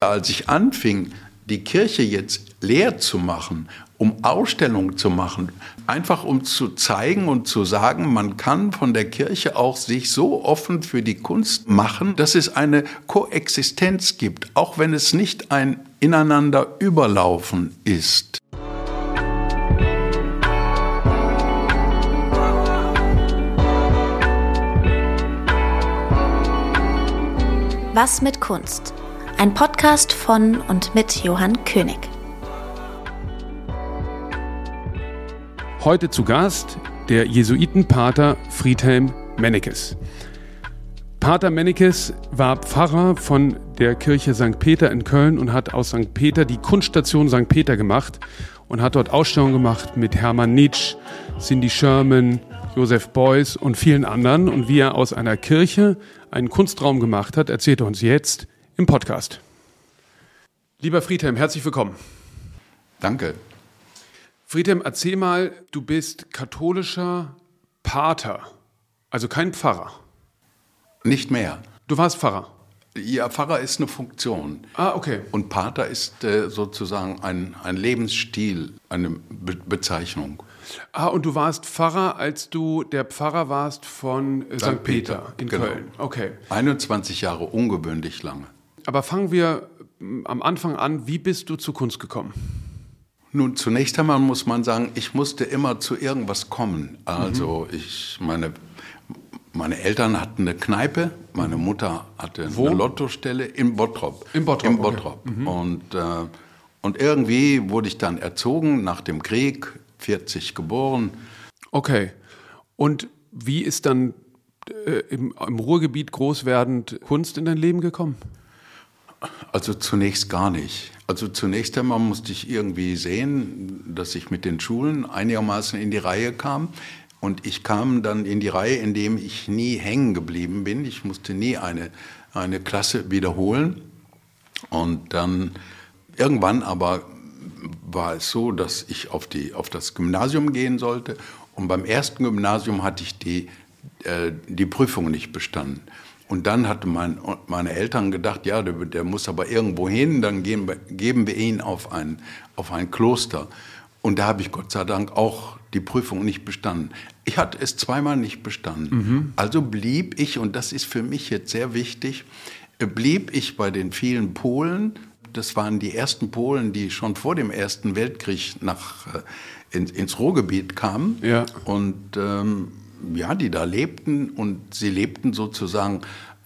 Als ich anfing, die Kirche jetzt leer zu machen, um Ausstellungen zu machen, einfach um zu zeigen und zu sagen, man kann von der Kirche auch sich so offen für die Kunst machen, dass es eine Koexistenz gibt, auch wenn es nicht ein ineinander überlaufen ist. Was mit Kunst? Ein Podcast von und mit Johann König. Heute zu Gast der Jesuitenpater Friedhelm Mennekes. Pater Mennekes war Pfarrer von der Kirche St. Peter in Köln und hat aus St. Peter die Kunststation St. Peter gemacht und hat dort Ausstellungen gemacht mit Hermann Nitsch, Cindy Sherman, Joseph Beuys und vielen anderen. Und wie er aus einer Kirche einen Kunstraum gemacht hat, erzählt er uns jetzt im Podcast. Lieber Friedhelm, herzlich willkommen. Danke. Friedhelm, erzähl mal, du bist katholischer Pater, also kein Pfarrer. Nicht mehr. Du warst Pfarrer. Ja, Pfarrer ist eine Funktion. Ah, okay. Und Pater ist äh, sozusagen ein, ein Lebensstil, eine Be Bezeichnung. Ah, und du warst Pfarrer, als du der Pfarrer warst von St. St. Peter, Peter, in genau. Köln. Okay. 21 Jahre, ungewöhnlich lange. Aber fangen wir am Anfang an, wie bist du zur Kunst gekommen? Nun, zunächst einmal muss man sagen, ich musste immer zu irgendwas kommen. Also mhm. ich, meine, meine Eltern hatten eine Kneipe, meine Mutter hatte Wo? eine Lottostelle in Bottrop. In Bottrop. In Bottrop. Okay. Mhm. Und, äh, und irgendwie wurde ich dann erzogen nach dem Krieg, 40 geboren. Okay. Und wie ist dann äh, im, im Ruhrgebiet groß werdend Kunst in dein Leben gekommen? Also zunächst gar nicht. Also zunächst einmal musste ich irgendwie sehen, dass ich mit den Schulen einigermaßen in die Reihe kam. Und ich kam dann in die Reihe, indem ich nie hängen geblieben bin. Ich musste nie eine, eine Klasse wiederholen. Und dann irgendwann aber war es so, dass ich auf, die, auf das Gymnasium gehen sollte. Und beim ersten Gymnasium hatte ich die, äh, die Prüfung nicht bestanden. Und dann hatten mein, meine Eltern gedacht, ja, der, der, muss aber irgendwo hin, dann geben wir, geben wir ihn auf ein, auf ein Kloster. Und da habe ich Gott sei Dank auch die Prüfung nicht bestanden. Ich hatte es zweimal nicht bestanden. Mhm. Also blieb ich, und das ist für mich jetzt sehr wichtig, blieb ich bei den vielen Polen. Das waren die ersten Polen, die schon vor dem Ersten Weltkrieg nach, äh, in, ins Ruhrgebiet kamen. Ja. Und ähm, ja, die da lebten und sie lebten sozusagen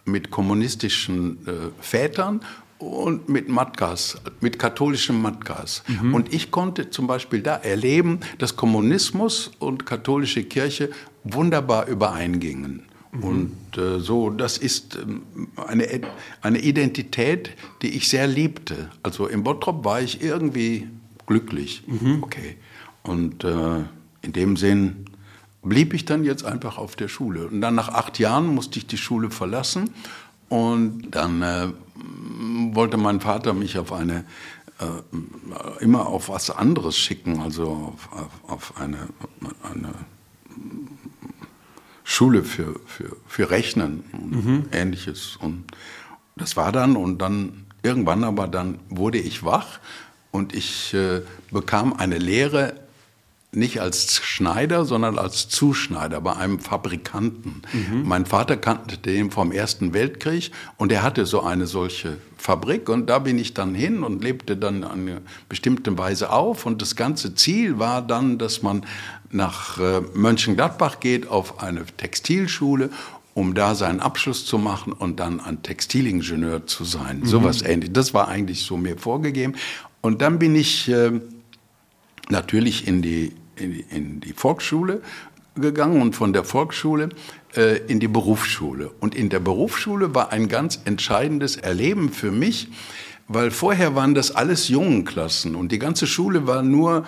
mit kommunistischen äh, Vätern und mit Matgas, mit katholischem Matgas. Mhm. Und ich konnte zum Beispiel da erleben, dass Kommunismus und katholische Kirche wunderbar übereingingen. Mhm. Und äh, so, das ist ähm, eine, eine Identität, die ich sehr liebte. Also im Bottrop war ich irgendwie glücklich. Mhm. Okay. Und äh, in dem Sinn blieb ich dann jetzt einfach auf der Schule. Und dann nach acht Jahren musste ich die Schule verlassen und dann äh, wollte mein Vater mich auf eine äh, immer auf was anderes schicken, also auf, auf, auf eine, eine Schule für, für, für Rechnen und mhm. ähnliches. Und das war dann und dann irgendwann aber dann wurde ich wach und ich äh, bekam eine Lehre nicht als Schneider, sondern als Zuschneider bei einem Fabrikanten. Mhm. Mein Vater kannte den vom Ersten Weltkrieg und er hatte so eine solche Fabrik und da bin ich dann hin und lebte dann eine bestimmte Weise auf und das ganze Ziel war dann, dass man nach äh, Mönchengladbach geht auf eine Textilschule um da seinen Abschluss zu machen und dann ein Textilingenieur zu sein. Mhm. Sowas ähnliches. Das war eigentlich so mir vorgegeben. Und dann bin ich äh, natürlich in die in die, Volksschule gegangen und von der Volksschule äh, in die Berufsschule. Und in der Berufsschule war ein ganz entscheidendes Erleben für mich, weil vorher waren das alles Jungenklassen und die ganze Schule war nur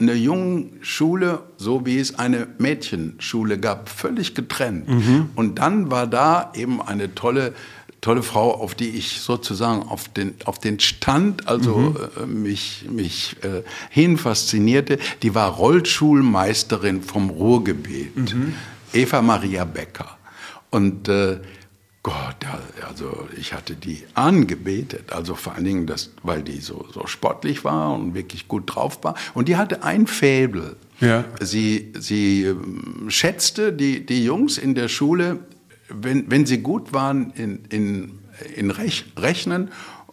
eine Jungenschule, so wie es eine Mädchenschule gab, völlig getrennt. Mhm. Und dann war da eben eine tolle tolle Frau, auf die ich sozusagen auf den, auf den Stand, also mhm. äh, mich, mich äh, hin faszinierte. Die war Rollschulmeisterin vom Ruhrgebiet, mhm. Eva Maria Becker. Und äh, Gott, also ich hatte die angebetet, also vor allen Dingen, das, weil die so, so sportlich war und wirklich gut drauf war. Und die hatte ein Faible. Ja. Sie, sie ähm, schätzte die, die Jungs in der Schule, wenn, wenn sie gut waren in, in, in Rech, Rechnen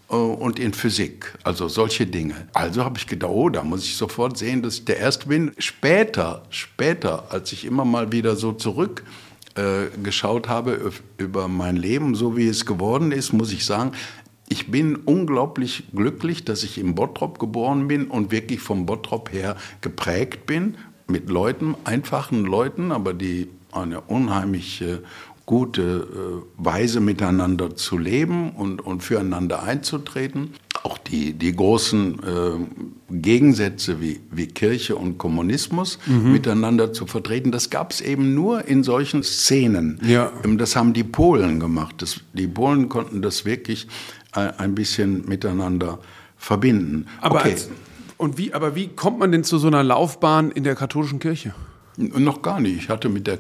äh, und in Physik, also solche Dinge. Also habe ich gedacht, oh, da muss ich sofort sehen, dass ich der Erste bin. Später, später, als ich immer mal wieder so zurück äh, geschaut habe über mein Leben, so wie es geworden ist, muss ich sagen, ich bin unglaublich glücklich, dass ich im Bottrop geboren bin und wirklich vom Bottrop her geprägt bin, mit Leuten, einfachen Leuten, aber die eine unheimliche gute äh, Weise miteinander zu leben und, und füreinander einzutreten. Auch die, die großen äh, Gegensätze wie, wie Kirche und Kommunismus mhm. miteinander zu vertreten, das gab es eben nur in solchen Szenen. Ja. Ähm, das haben die Polen gemacht. Das, die Polen konnten das wirklich äh, ein bisschen miteinander verbinden. Aber, okay. als, und wie, aber wie kommt man denn zu so einer Laufbahn in der katholischen Kirche? Noch gar nicht. Ich hatte mit der,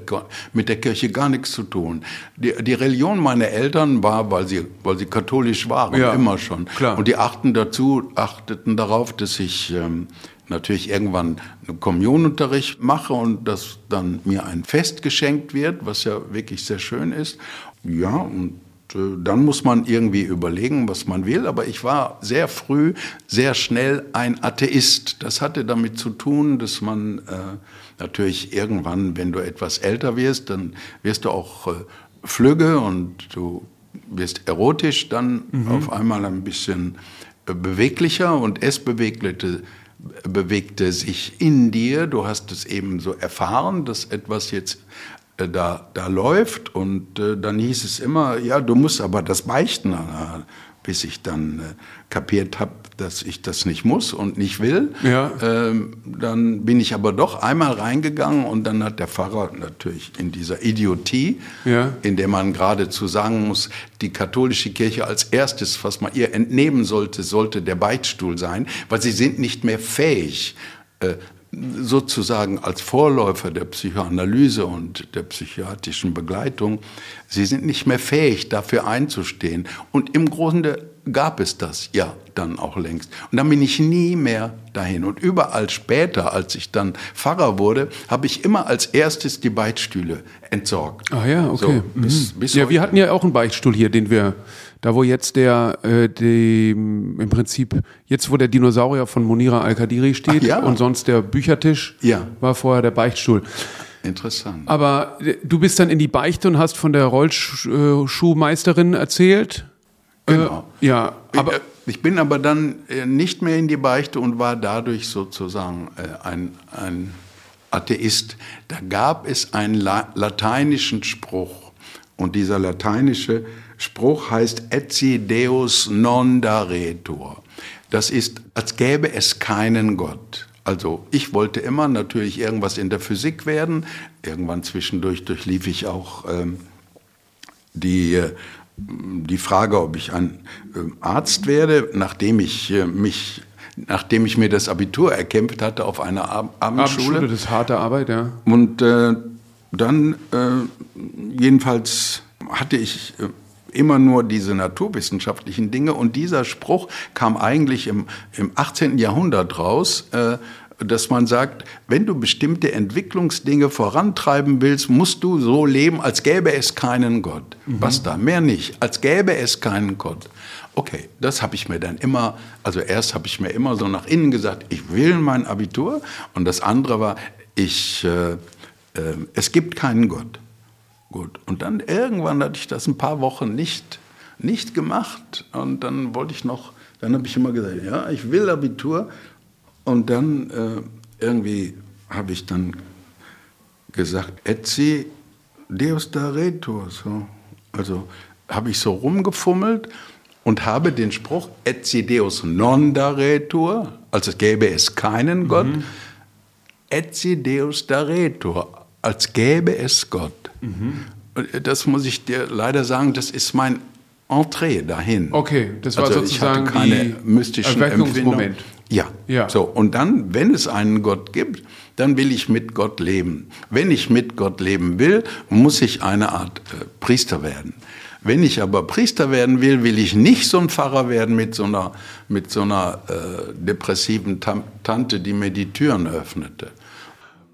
mit der Kirche gar nichts zu tun. Die, die Religion meiner Eltern war, weil sie, weil sie katholisch waren, Ja, immer schon. klar. Und die achten dazu, achteten darauf, dass ich ähm, natürlich irgendwann einen Kommunionunterricht mache und dass dann mir ein Fest geschenkt wird, was ja wirklich sehr schön ist. Ja, und äh, dann muss man irgendwie überlegen, was man will. Aber ich war sehr früh, sehr schnell ein Atheist. Das hatte damit zu tun, dass man äh, natürlich irgendwann, wenn du etwas älter wirst, dann wirst du auch äh, flügge und du wirst erotisch dann auf einmal ein bisschen äh, beweglicher und es bewegte, bewegte sich in dir. Du hast es eben so erfahren, dass etwas jetzt äh, da, da läuft und äh, dann hieß es immer, ja, du musst aber das beichten, bis ich dann äh, kapiert habe, dass ich das nicht muss und nicht will. Ja. Ähm, dann bin ich aber doch einmal reingegangen und dann hat der Pfarrer natürlich in dieser Idiotie, Ja. in der man geradezu sagen muss, die katholische Kirche als erstes, was man ihr entnehmen sollte, sollte der Beichtstuhl sein, weil sie sind nicht mehr fähig, äh, sozusagen als Vorläufer der Psychoanalyse und der psychiatrischen Begleitung, sie sind nicht mehr fähig, dafür einzustehen. Und im Grunde gab es das ja dann auch längst. Und dann bin ich nie mehr dahin. Und überall später, als ich dann Pfarrer wurde, habe ich immer als erstes die Beichtstühle entsorgt. Ah ja, okay. So, bis, Mhm. bis ja, wir hatten ja auch einen Beichtstuhl hier, den wir, da wo jetzt der, äh, dem, im Prinzip, jetzt wo der Dinosaurier von Monira Al-Kadiri steht ja. und sonst der Büchertisch, Ja. war vorher der Beichtstuhl. Interessant. Aber äh, du bist dann in die Beichte und hast von der Rollschuhmeisterin erzählt? Genau. Äh, ja, aber ich, ich bin aber dann äh, nicht mehr in die Beichte und war dadurch sozusagen äh, ein, ein Atheist. Da gab es einen la lateinischen Spruch. Und dieser lateinische Spruch heißt Etsi Deus non daretur. Das ist, als gäbe es keinen Gott. Also ich wollte immer natürlich irgendwas in der Physik werden. Irgendwann zwischendurch durchlief ich auch ähm, die, äh, die Frage, ob ich ein äh, Arzt werde, nachdem ich äh, mich, nachdem ich mir das Abitur erkämpft hatte auf einer Ab Abendschule. Abendschule, das ist harte Arbeit, ja. Und äh, dann äh, jedenfalls hatte ich äh, immer nur diese naturwissenschaftlichen Dinge und dieser Spruch kam eigentlich im, im 18. Jahrhundert raus. Äh, dass man sagt, wenn du bestimmte Entwicklungsdinge vorantreiben willst, musst du so leben, als gäbe es keinen Gott. Was da? Mehr nicht. Als gäbe es keinen Gott. Okay, das habe ich mir dann immer, also erst habe ich mir immer so nach innen gesagt, ich will mein Abitur. Und das andere war, ich, äh, äh, es gibt keinen Gott. Gut. Und dann irgendwann hatte ich das ein paar Wochen nicht, nicht gemacht. Und dann wollte ich noch, dann habe ich immer gesagt, ja, ich will Abitur. Und dann äh, irgendwie habe ich dann gesagt, etsi Deus daretur. So. Also habe ich so rumgefummelt und habe den Spruch etsi Deus non daretur, als gäbe es keinen Gott, etsi Deus daretur, als gäbe es Gott. Und Das muss ich dir leider sagen, das ist mein Entree dahin. Okay, das war also sozusagen ich hatte keine mystischen Erweckungsmoment. Ja. Ja. So, und dann, wenn es einen Gott gibt, dann will ich mit Gott leben. Wenn ich mit Gott leben will, muss ich eine Art äh, Priester werden. Wenn ich aber Priester werden will, will ich nicht so ein Pfarrer werden mit so einer, mit so einer äh, depressiven Tante, die mir die Türen öffnete.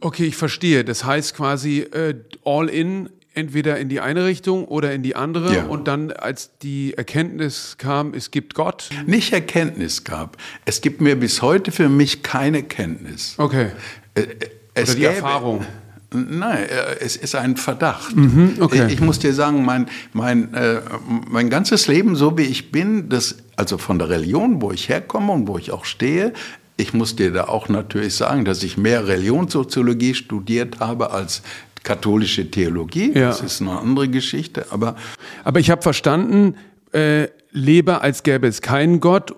Okay, ich verstehe. Das heißt quasi äh, all in, entweder in die eine Richtung oder in die andere. Ja. Und dann, als die Erkenntnis kam, es gibt Gott. Nicht Erkenntnis gab. Es gibt mir bis heute für mich keine Kenntnis. Okay. Äh, es oder die gäbe, Erfahrung. Nein, äh, es ist ein Verdacht. Mhm, okay. Ich muss dir sagen, mein, mein, äh, mein ganzes Leben, so wie ich bin, das, also von der Religion, wo ich herkomme und wo ich auch stehe, ich muss dir da auch natürlich sagen, dass ich mehr Religionssoziologie studiert habe als katholische Theologie. Ja. Das ist eine andere Geschichte. Aber, aber ich habe verstanden, äh, lebe als gäbe es keinen Gott,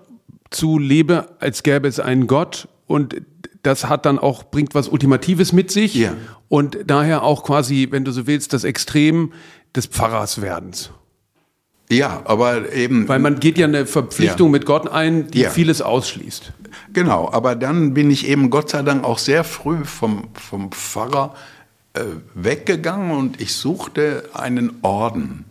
zu lebe als gäbe es einen Gott und das hat dann auch, bringt was Ultimatives mit sich ja. und daher auch quasi, wenn du so willst, das Extrem des Pfarrerswerdens. Ja, aber eben. Weil man geht ja eine Verpflichtung ja. mit Gott ein, die ja. vieles ausschließt. Genau, aber dann bin ich eben Gott sei Dank auch sehr früh vom, vom Pfarrer äh, weggegangen und ich suchte einen Orden.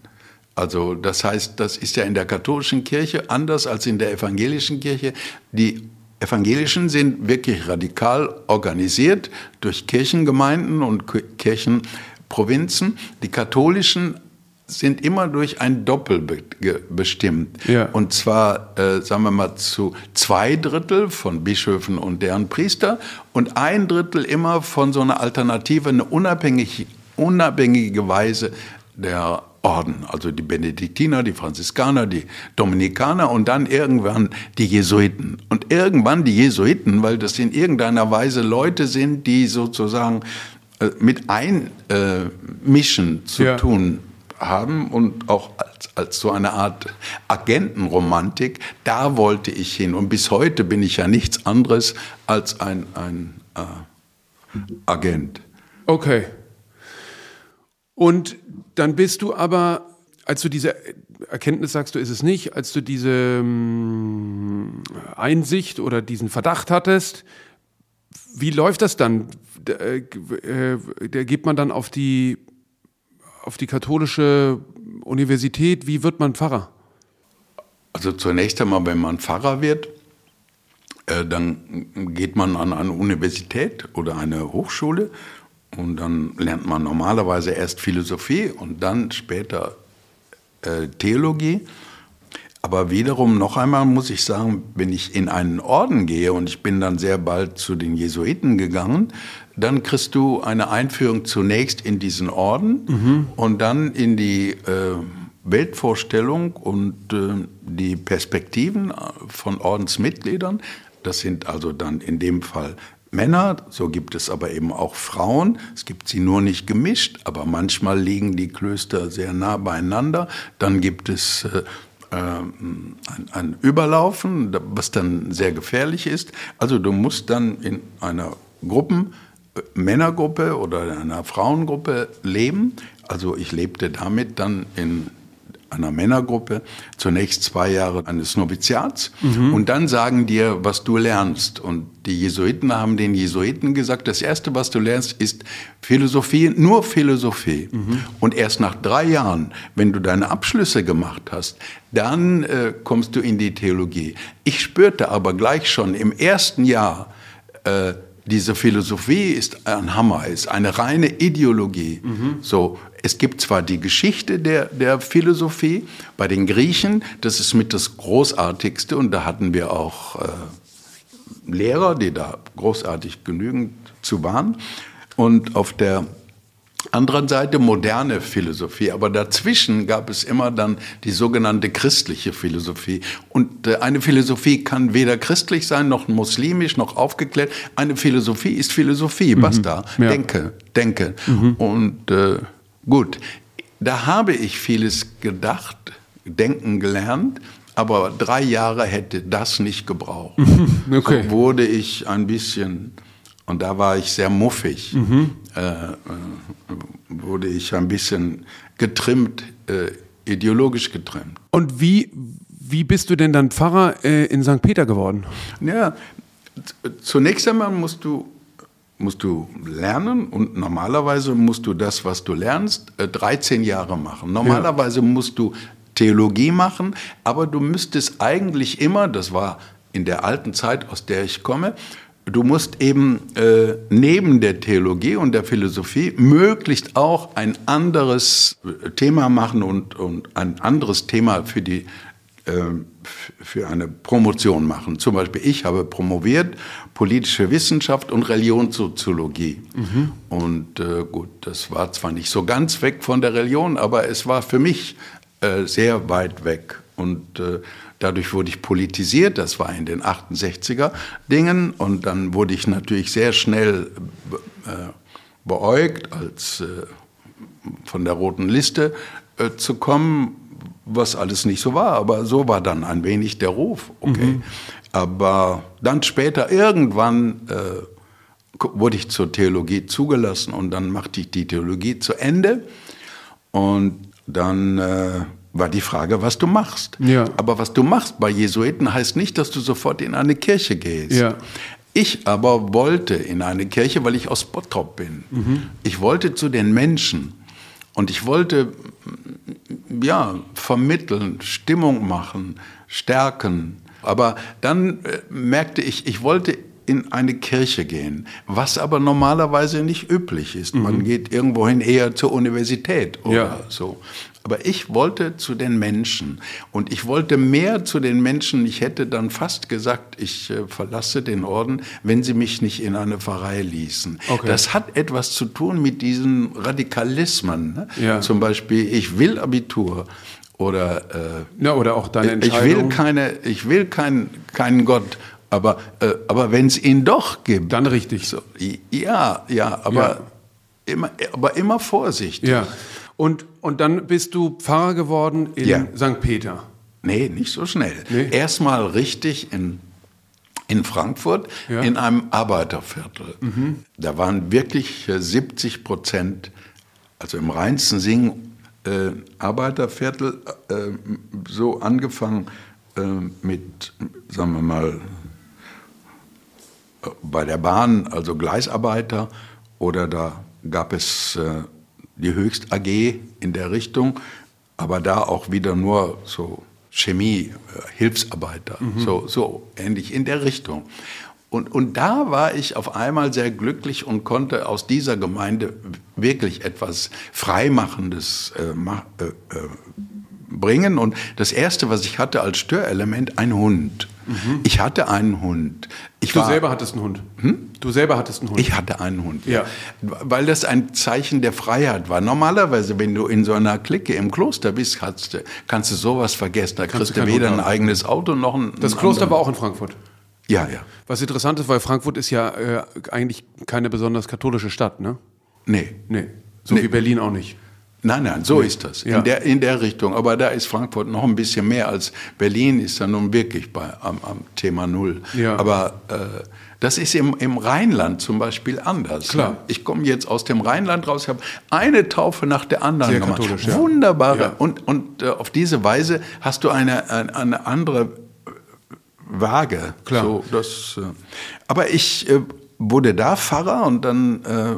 Also das heißt, das ist ja in der katholischen Kirche anders als in der evangelischen Kirche. Die Evangelischen sind wirklich radikal organisiert durch Kirchengemeinden und Kirchenprovinzen. Die katholischen sind immer durch ein Doppel bestimmt. Ja. Und zwar, äh, sagen wir mal, zu zwei Drittel von Bischöfen und deren Priester und ein Drittel immer von so einer Alternative, eine unabhängige, unabhängige Weise der Orden, also die Benediktiner, die Franziskaner, die Dominikaner und dann irgendwann die Jesuiten. Und irgendwann die Jesuiten, weil das in irgendeiner Weise Leute sind, die sozusagen äh, mit einmischen äh, zu ja. tun haben und auch als, als so eine Art Agentenromantik, da wollte ich hin. Und bis heute bin ich ja nichts anderes als ein, ein äh, Agent. Okay. Und dann bist du aber, als du diese Erkenntnis sagst du, ist es nicht, als du diese ähm, Einsicht oder diesen Verdacht hattest, wie läuft das dann? Da, äh, da geht man dann auf die auf die katholische Universität? Wie wird man Pfarrer? Also zunächst einmal, wenn man Pfarrer wird, äh, dann geht man an eine Universität oder eine Hochschule und dann lernt man normalerweise erst Philosophie und dann später äh, Theologie. Aber wiederum noch einmal muss ich sagen, wenn ich in einen Orden gehe und ich bin dann sehr bald zu den Jesuiten gegangen, dann kriegst du eine Einführung zunächst in diesen Orden mhm. und dann in die äh, Weltvorstellung und äh, die Perspektiven von Ordensmitgliedern. Das sind also dann in dem Fall Männer, so gibt es aber eben auch Frauen. Es gibt sie nur nicht gemischt, aber manchmal liegen die Klöster sehr nah beieinander. Dann gibt es äh, ein, ein, Überlaufen, was dann sehr gefährlich ist. Also du musst dann in einer Gruppen, äh, Männergruppe oder einer Frauengruppe leben. Also ich lebte damit dann in einer Männergruppe zunächst zwei Jahre eines Noviziats mhm. und dann sagen dir, was du lernst. Und die Jesuiten haben den Jesuiten gesagt, das Erste, was du lernst, ist Philosophie, nur Philosophie. Mhm. Und erst nach drei Jahren, wenn du deine Abschlüsse gemacht hast, dann äh, kommst du in die Theologie. Ich spürte aber gleich schon im ersten Jahr, äh, diese Philosophie ist ein Hammer, ist eine reine Ideologie. Mhm. So, es gibt zwar die Geschichte der, der Philosophie bei den Griechen, das ist mit das Großartigste und da hatten wir auch äh, Lehrer, die da großartig genügend zu waren. Und auf der anderen Seite moderne Philosophie, aber dazwischen gab es immer dann die sogenannte christliche Philosophie. Und äh, eine Philosophie kann weder christlich sein, noch muslimisch, noch aufgeklärt. Eine Philosophie ist Philosophie, basta. Mhm, ja. Denke, denke. Mhm. Und äh, gut, da habe ich vieles gedacht, denken gelernt, aber drei Jahre hätte das nicht gebraucht. okay. So wurde ich ein bisschen und da war ich sehr muffig. Mhm. Äh, äh, wurde ich ein bisschen getrimmt, äh, ideologisch getrimmt. Und wie, wie bist du denn dann Pfarrer äh, in St. Peter geworden? Ja, zunächst einmal musst du, musst du lernen und normalerweise musst du das, was du lernst, 13 Jahre machen. Normalerweise ja. musst du Theologie machen, aber du müsstest eigentlich immer, das war in der alten Zeit, aus der ich komme, du musst eben äh, neben der Theologie und der Philosophie möglichst auch ein anderes Thema machen und, und ein anderes Thema für die äh, für eine Promotion machen. Zum Beispiel ich habe promoviert politische Wissenschaft und Religionssoziologie. Mhm. Und äh, gut, das war zwar nicht so ganz weg von der Religion, aber es war für mich äh, sehr weit weg. Und äh, dadurch wurde ich politisiert, das war in den 68er Dingen. Und dann wurde ich natürlich sehr schnell äh, beäugt, als äh, von der roten Liste äh, zu kommen, was alles nicht so war. Aber so war dann ein wenig der Ruf. Okay. Mhm. Aber dann später irgendwann äh, wurde ich zur Theologie zugelassen und dann machte ich die Theologie zu Ende. Und dann äh, war die Frage, was du machst. Ja. Aber was du machst bei Jesuiten heißt nicht, dass du sofort in eine Kirche gehst. Ja. Ich aber wollte in eine Kirche, weil ich aus Bottrop bin. Mhm. Ich wollte zu den Menschen und ich wollte ja vermitteln, Stimmung machen, stärken. Aber dann äh, merkte ich, ich wollte in eine Kirche gehen, was aber normalerweise nicht üblich ist. Mhm. Man geht irgendwohin eher zur Universität oder ja. so. Aber ich wollte zu den Menschen und ich wollte mehr zu den Menschen. Ich hätte dann fast gesagt, ich äh, verlasse den Orden, wenn sie mich nicht in eine Pfarrei ließen. Okay. Das hat etwas zu tun mit diesen Radikalismen. Ne? Ja. Zum Beispiel, ich will Abitur oder äh, ja, oder auch deine Entscheidung. Ich will keine, ich will keinen keinen Gott. Aber, äh, aber wenn es ihn doch gibt. Dann richtig. So, ja, ja, aber, ja. Immer, aber immer Vorsicht. Ja. Und, und dann bist du Pfarrer geworden in ja. St. Peter. Nee, nicht so schnell. Nee. Erstmal richtig in, in Frankfurt, ja. in einem Arbeiterviertel. Mhm. Da waren wirklich 70 äh, Prozent, also im reinsten Singen, äh, Arbeiterviertel, äh, so angefangen äh, mit, sagen wir mal, bei der Bahn, also Gleisarbeiter, oder da gab es äh, die Höchst AG in der Richtung, aber da auch wieder nur so Chemie, äh, Hilfsarbeiter, mhm. so, so ähnlich in der Richtung. Und, und da war ich auf einmal sehr glücklich und konnte aus dieser Gemeinde wirklich etwas Freimachendes äh, äh, äh, bringen. Und das Erste, was ich hatte als Störelement, ein Hund. Mhm. Ich hatte einen Hund. Ich du war, selber hattest einen Hund. Hm? Du selber hattest einen Hund. Ich hatte einen Hund. Ja. Weil das ein Zeichen der Freiheit war. Normalerweise, wenn du in so einer Clique im Kloster bist, kannst du, kannst du sowas vergessen. Da kriegst du weder ein eigenes Auto noch ein. Das Kloster war auch in Frankfurt. Ja, ja. Was interessant ist, weil Frankfurt ist ja äh, eigentlich keine besonders katholische Stadt, ne? Nee. Nee. So nee. wie Berlin auch nicht. Nein, nein, so nee. ist das. Ja. In, der, in der Richtung. Aber da ist Frankfurt noch ein bisschen mehr als Berlin, ist da nun wirklich bei, am, am Thema Null. Ja. Aber äh, das ist im, im Rheinland zum Beispiel anders. Klar. Ne? Ich komme jetzt aus dem Rheinland raus, ich habe eine Taufe nach der anderen Sehr gemacht. Katholisch, ja. Wunderbare. Ja. Und, und äh, auf diese Weise hast du eine, eine, eine andere Waage. Klar. So, das, äh, aber ich äh, wurde da Pfarrer und dann äh,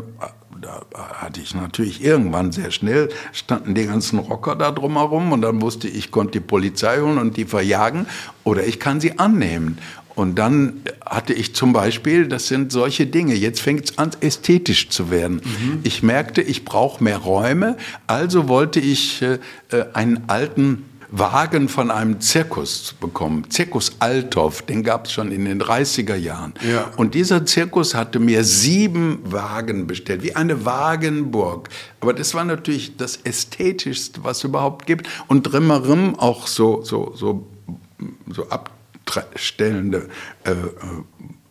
da hatte ich natürlich irgendwann sehr schnell, standen die ganzen Rocker da drumherum und dann wusste ich, ich konnte die Polizei holen und die verjagen oder ich kann sie annehmen. Und dann hatte ich zum Beispiel, das sind solche Dinge, jetzt fängt es an, ästhetisch zu werden. Mhm. Ich merkte, ich brauche mehr Räume, also wollte ich äh, äh einen alten Wagen von einem Zirkus bekommen. Zirkus Althoff, den gab es schon in den 30er Jahren. Ja. Und dieser Zirkus hatte mir sieben Wagen bestellt, wie eine Wagenburg. Aber das war natürlich das Ästhetischste, was es überhaupt gibt. Und drumherum auch so, so, so, so abstellende äh, äh äh,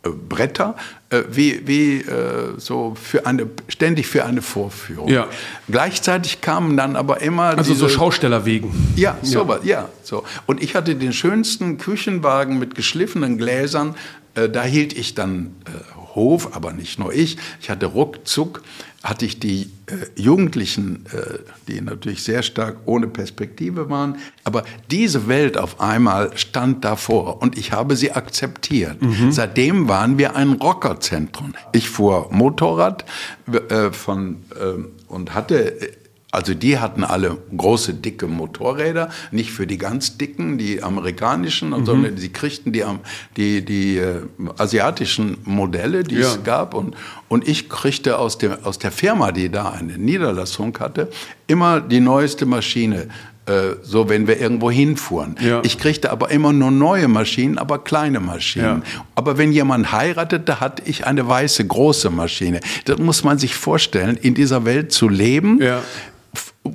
Bretter, äh, wie, wie äh, so für eine, ständig für eine Vorführung. Ja. Gleichzeitig kamen dann aber immer. Also diese, so Schaustellerwegen. Ja, so ja. ja, so. Und ich hatte den schönsten Küchenwagen mit geschliffenen Gläsern. Da hielt ich dann Hof, aber nicht nur ich. Ich hatte ruckzuck, hatte ich die äh, Jugendlichen, äh, die natürlich sehr stark ohne Perspektive waren, aber diese Welt auf einmal stand davor und ich habe sie akzeptiert. Mhm. Seitdem waren wir ein Rocker Motorradzentrum. Ich fuhr Motorrad äh, von, äh, und hatte also die hatten alle große, dicke Motorräder, nicht für die ganz dicken, die amerikanischen, mhm. sondern sie kriegten die, die, die äh, asiatischen Modelle, die ja. es gab. Und, und ich kriegte aus, dem, aus der Firma, die da eine Niederlassung hatte, immer die neueste Maschine äh, so wenn wir irgendwo hinfuhren. Ja. Ich kriegte aber immer nur neue Maschinen, aber kleine Maschinen. Ja. Aber wenn jemand heiratete, hatte ich eine weiße große Maschine. Das muss man sich vorstellen, in dieser Welt zu leben. Ja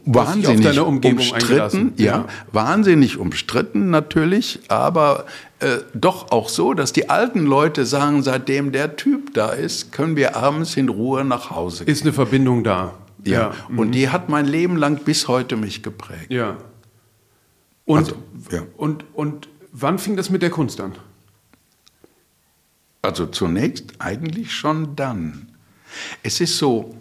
wahnsinnig umstritten, ja, ja, wahnsinnig umstritten natürlich, aber äh, doch auch so, dass die alten Leute sagen, seitdem der Typ da ist, können wir abends in Ruhe nach Hause gehen. Ist eine Verbindung da. Ja, ja. und mhm. die hat mein Leben lang bis heute mich geprägt. Ja. Und, also, ja. und, und wann fing das mit der Kunst an? Also zunächst eigentlich schon dann. Es ist so,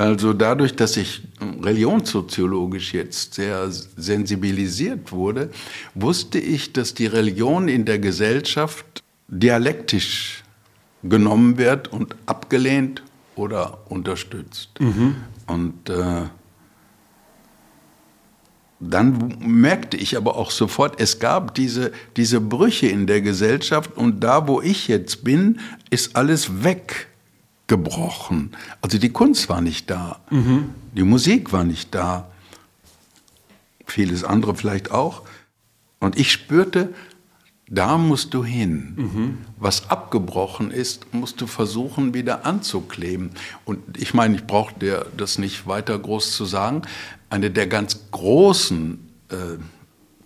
Also dadurch, dass ich religionssoziologisch jetzt sehr sensibilisiert wurde, wusste ich, dass die Religion in der Gesellschaft dialektisch genommen wird und abgelehnt oder unterstützt. Mhm. Und äh, dann merkte ich aber auch sofort, es gab diese, diese Brüche in der Gesellschaft und da, wo ich jetzt bin, ist alles weg gebrochen. Also die Kunst war nicht da, mhm. die Musik war nicht da, vieles andere vielleicht auch. Und ich spürte, da musst du hin. Mhm. Was abgebrochen ist, musst du versuchen wieder anzukleben. Und ich meine, ich brauche dir das nicht weiter groß zu sagen. Eine der ganz großen äh,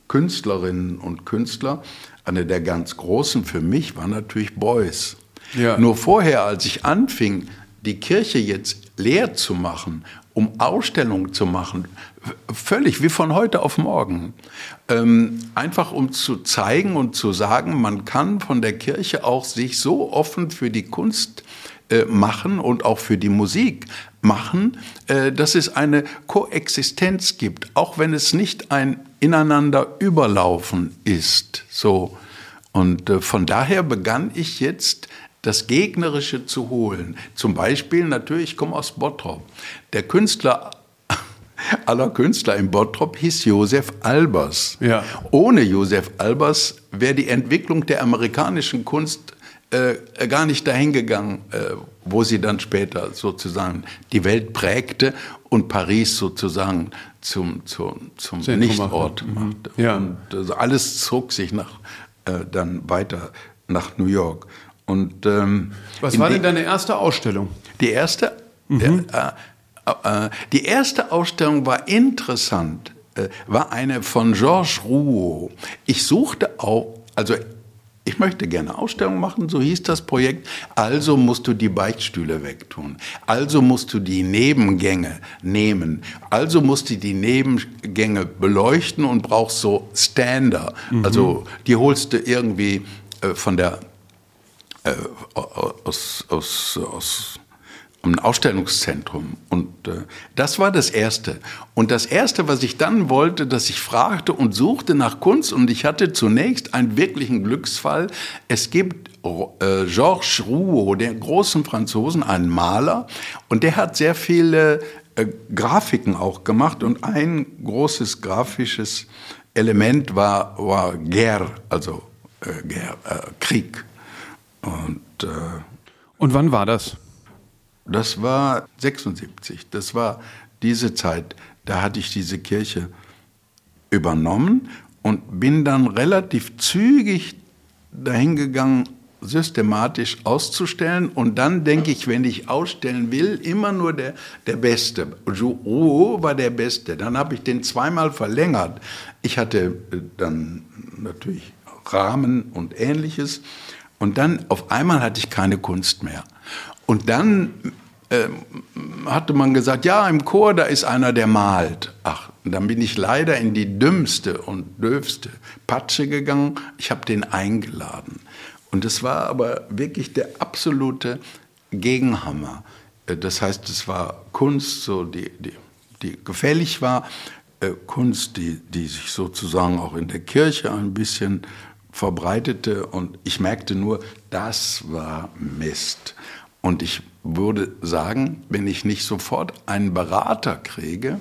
Künstlerinnen und Künstler, eine der ganz großen für mich war natürlich Beuys. Ja. Nur vorher, als ich anfing, die Kirche jetzt leer zu machen, um Ausstellungen zu machen, völlig wie von heute auf morgen, ähm, einfach um zu zeigen und zu sagen, man kann von der Kirche auch sich so offen für die Kunst äh, machen und auch für die Musik machen, äh, dass es eine Koexistenz gibt, auch wenn es nicht ein ineinander überlaufen ist. So. Und äh, von daher begann ich jetzt das Gegnerische zu holen. Zum Beispiel natürlich, ich komme aus Bottrop. Der Künstler aller Künstler in Bottrop hieß Josef Albers. Ja. Ohne Josef Albers wäre die Entwicklung der amerikanischen Kunst äh, gar nicht dahin gegangen, äh, wo sie dann später sozusagen die Welt prägte und Paris sozusagen zum, zum, zum Nichtort mhm. machte. Ja. Und also alles zog sich nach, äh, dann weiter nach New York. Und, ähm, Was war denn deine erste Ausstellung? Die erste, mhm. äh, äh, die erste Ausstellung war interessant, äh, war eine von Georges Rouault. Ich suchte auch, also ich möchte gerne Ausstellung machen, so hieß das Projekt. Also musst du die Beichtstühle wegtun. Also musst du die Nebengänge nehmen. Also musst du die Nebengänge beleuchten und brauchst so Stander. Mhm. Also die holst du irgendwie äh, von der äh, aus, aus, aus einem Ausstellungszentrum. Und äh, das war das Erste. Und das Erste, was ich dann wollte, dass ich fragte und suchte nach Kunst. Und ich hatte zunächst einen wirklichen Glücksfall. Es gibt äh, Georges Rouault, den großen Franzosen, einen Maler. Und der hat sehr viele äh, Grafiken auch gemacht. Und ein großes grafisches Element war, war Guerre, also äh, Guerre, äh, Krieg. Und, äh, und wann war das? Das war 76. Das war diese Zeit. Da hatte ich diese Kirche übernommen und bin dann relativ zügig dahin gegangen, systematisch auszustellen. Und dann denke ich, wenn ich ausstellen will, immer nur der, der Beste. Rouault war der Beste. Dann habe ich den zweimal verlängert. Ich hatte äh, dann natürlich Rahmen und ähnliches. Und dann auf einmal hatte ich keine Kunst mehr. Und dann äh, hatte man gesagt, ja, im Chor, da ist einer, der malt. Ach, und dann bin ich leider in die dümmste und döfste Patsche gegangen. Ich habe den eingeladen. Und es war aber wirklich der absolute Gegenhammer. Äh, das heißt, es war Kunst, so die, die, die gefällig war, äh, Kunst, die, die sich sozusagen auch in der Kirche ein bisschen verbreitete und ich merkte nur, das war Mist. Und ich würde sagen, wenn ich nicht sofort einen Berater kriege,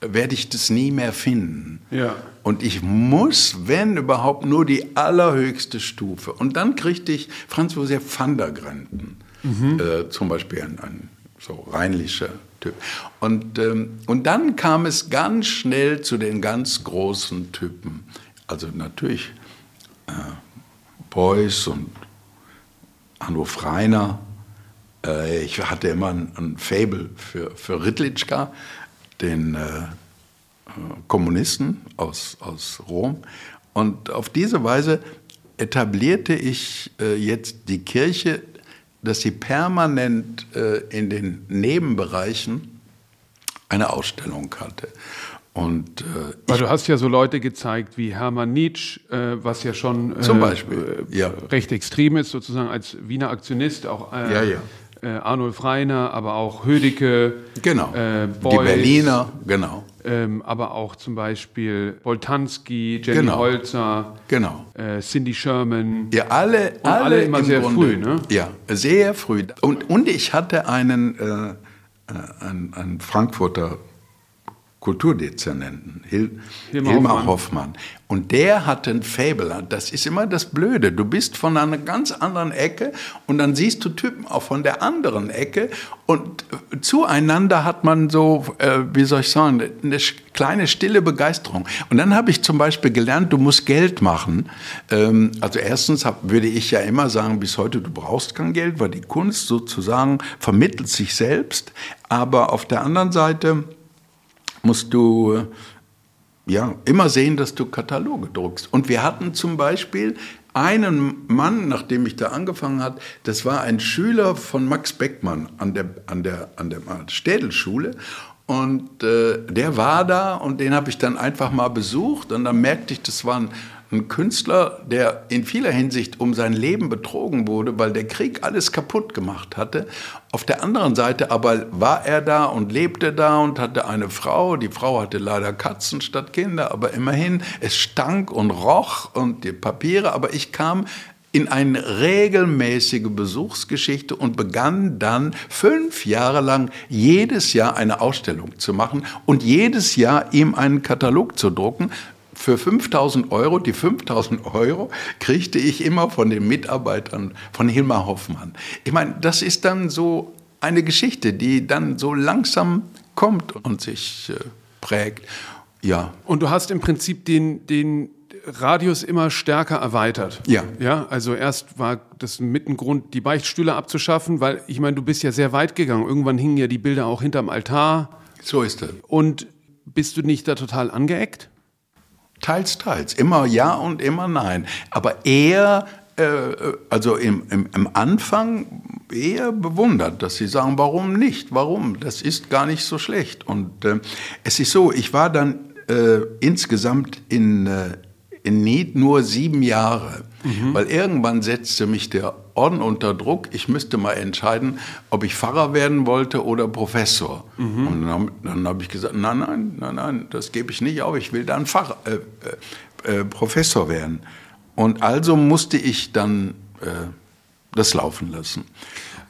werde ich das nie mehr finden. Ja. Und ich muss, wenn überhaupt, nur die allerhöchste Stufe. Und dann kriegte ich Franz Josef van der Grenten, mhm. äh, zum Beispiel ein, ein so rheinlicher Typ. Und, ähm, und dann kam es ganz schnell zu den ganz großen Typen. Also natürlich äh, Beuys und Arno Freiner. Äh, ich hatte immer ein, ein Fable für, für Ritlitschka, den äh, Kommunisten aus, aus Rom. Und auf diese Weise etablierte ich äh, jetzt die Kirche, dass sie permanent äh, in den Nebenbereichen eine Ausstellung hatte. Und, äh, Weil du hast ja so Leute gezeigt wie Hermann Nietzsche, äh, was ja schon äh, Zum Beispiel, äh, ja. recht extrem ist, sozusagen als Wiener Aktionist, auch äh, ja, ja. Äh, Arnulf Reiner, aber auch Hödecke, genau. Beuys, die Berliner, genau. Ähm, aber auch zum Beispiel Boltanski, Jenny Genau. Holzer, Genau. Cindy Sherman. Ja, alle, Und alle immer im sehr Grunde, früh, ne? Ja, sehr früh. Und, und ich hatte einen, einen, einen Frankfurter Kulturdezernenten, Hil Hilmar Hilmar, Hoffmann. Hoffmann. Und der hatte ein Fable. Das ist immer das Blöde. Du bist von einer ganz anderen Ecke und dann siehst du Typen auch von der anderen Ecke und äh, zueinander hat man so, äh, wie soll ich sagen, eine kleine stille Begeisterung. Und dann habe ich zum Beispiel gelernt, du musst Geld machen. Ähm, also erstens hab, würde ich ja immer sagen, bis heute, du brauchst kein Geld, weil die Kunst sozusagen vermittelt sich selbst. Aber auf der anderen Seite musst du äh, ja, immer sehen, dass du Kataloge druckst. Und wir hatten zum Beispiel einen Mann, nachdem ich da angefangen hat, das war ein Schüler von Max Beckmann an der, an der, an der Städelschule. Und äh, der war da und den habe ich dann einfach mal besucht. Und dann merkte ich, das war ein, ein Künstler, der in vieler Hinsicht um sein Leben betrogen wurde, weil der Krieg alles kaputt gemacht hatte. Auf der anderen Seite aber war er da und lebte da und hatte eine Frau. Die Frau hatte leider Katzen statt Kinder, aber immerhin, es stank und roch und die Papiere. Aber ich kam in eine regelmäßige Besuchsgeschichte und begann dann fünf Jahre lang jedes Jahr eine Ausstellung zu machen und jedes Jahr ihm einen Katalog zu drucken. Für 5000 Euro, die 5000 Euro kriegte ich immer von den Mitarbeitern von Hilmar Hoffmann. Ich meine, das ist dann so eine Geschichte, die dann so langsam kommt und sich äh, prägt. Ja, Und du hast im Prinzip den, den Radius immer stärker erweitert. Ja. Ja, also erst war das mit ein Grund, die Beichtstühle abzuschaffen, weil ich meine, du bist ja sehr weit gegangen. Irgendwann hingen ja die Bilder auch hinterm Altar. so ist es. Und bist du nicht da total angeeckt? Teils, teils. Immer ja und immer nein. Aber eher, äh, also im, im, im Anfang eher bewundert, dass sie sagen, warum nicht? Warum? Das ist gar nicht so schlecht. Und äh, es ist so, ich war dann äh, insgesamt in, äh, in Nied nur sieben Jahre. Weil irgendwann setzte mich der Orden unter Druck. Ich müsste mal entscheiden, ob ich Pfarrer werden wollte oder Professor. Und dann, dann habe ich gesagt, nein, nein, nein, nein, das gebe ich nicht auf. Ich will dann Pfarrer, äh, äh, äh, Professor werden. Und also musste ich dann äh, das laufen lassen.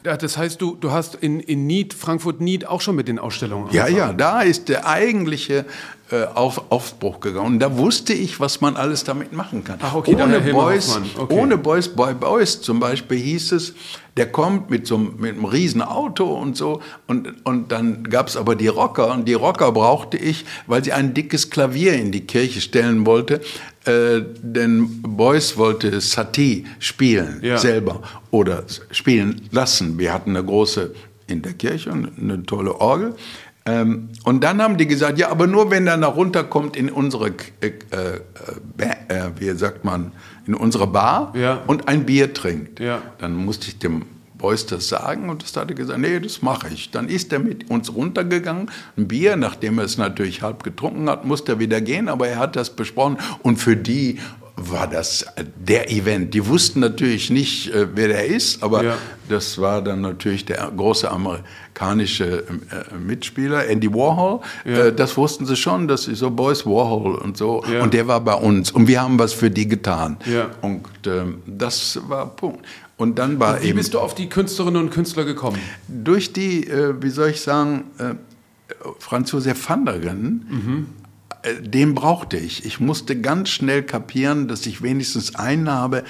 Ja, das heißt, du, du hast in, in Nied, Frankfurt-Nied auch schon mit den Ausstellungen Ja, angefangen. ja, da ist der eigentliche äh, Auf, Aufbruch gegangen. Und da wusste ich, was man alles damit machen kann. Ach, okay, ohne Hoffmann, okay. ohne Beuys, bei Beuys zum Beispiel hieß es, der kommt mit so einem, mit einem riesen Auto und so. Und, und dann gab es aber die Rocker. Und die Rocker brauchte ich, weil sie ein dickes Klavier in die Kirche stellen wollte. Äh, denn Beuys wollte Satie spielen, Ja. selber. Oder spielen lassen. Wir hatten eine große in der Kirche, eine tolle Orgel. Ähm, und dann haben die gesagt, ja, aber nur wenn er nach runterkommt in unsere, äh, äh, äh, wie sagt man, in unsere Bar Ja. und ein Bier trinkt. Ja. Dann musste ich dem Beuys das sagen und das hat er gesagt, nee, das mache ich. Dann ist er mit uns runtergegangen, ein Bier, nachdem er es natürlich halb getrunken hat, musste er wieder gehen, aber er hat das besprochen und für die war das der Event. Die wussten natürlich nicht, äh, wer der ist, aber ja. das war dann natürlich der große amerikanische äh, Mitspieler, Andy Warhol. Ja. Äh, das wussten sie schon, das ist so Boys Warhol und so. Ja. Und der war bei uns und wir haben was für die getan. Und ähm, das war Punkt. Und dann war und wie eben. Wie bist du auf die Künstlerinnen und Künstler gekommen? Durch die, äh, wie soll ich sagen, äh, Franz Josef van der Gen, mhm. Äh, den brauchte ich. Ich musste ganz schnell kapieren, dass ich wenigstens einen habe,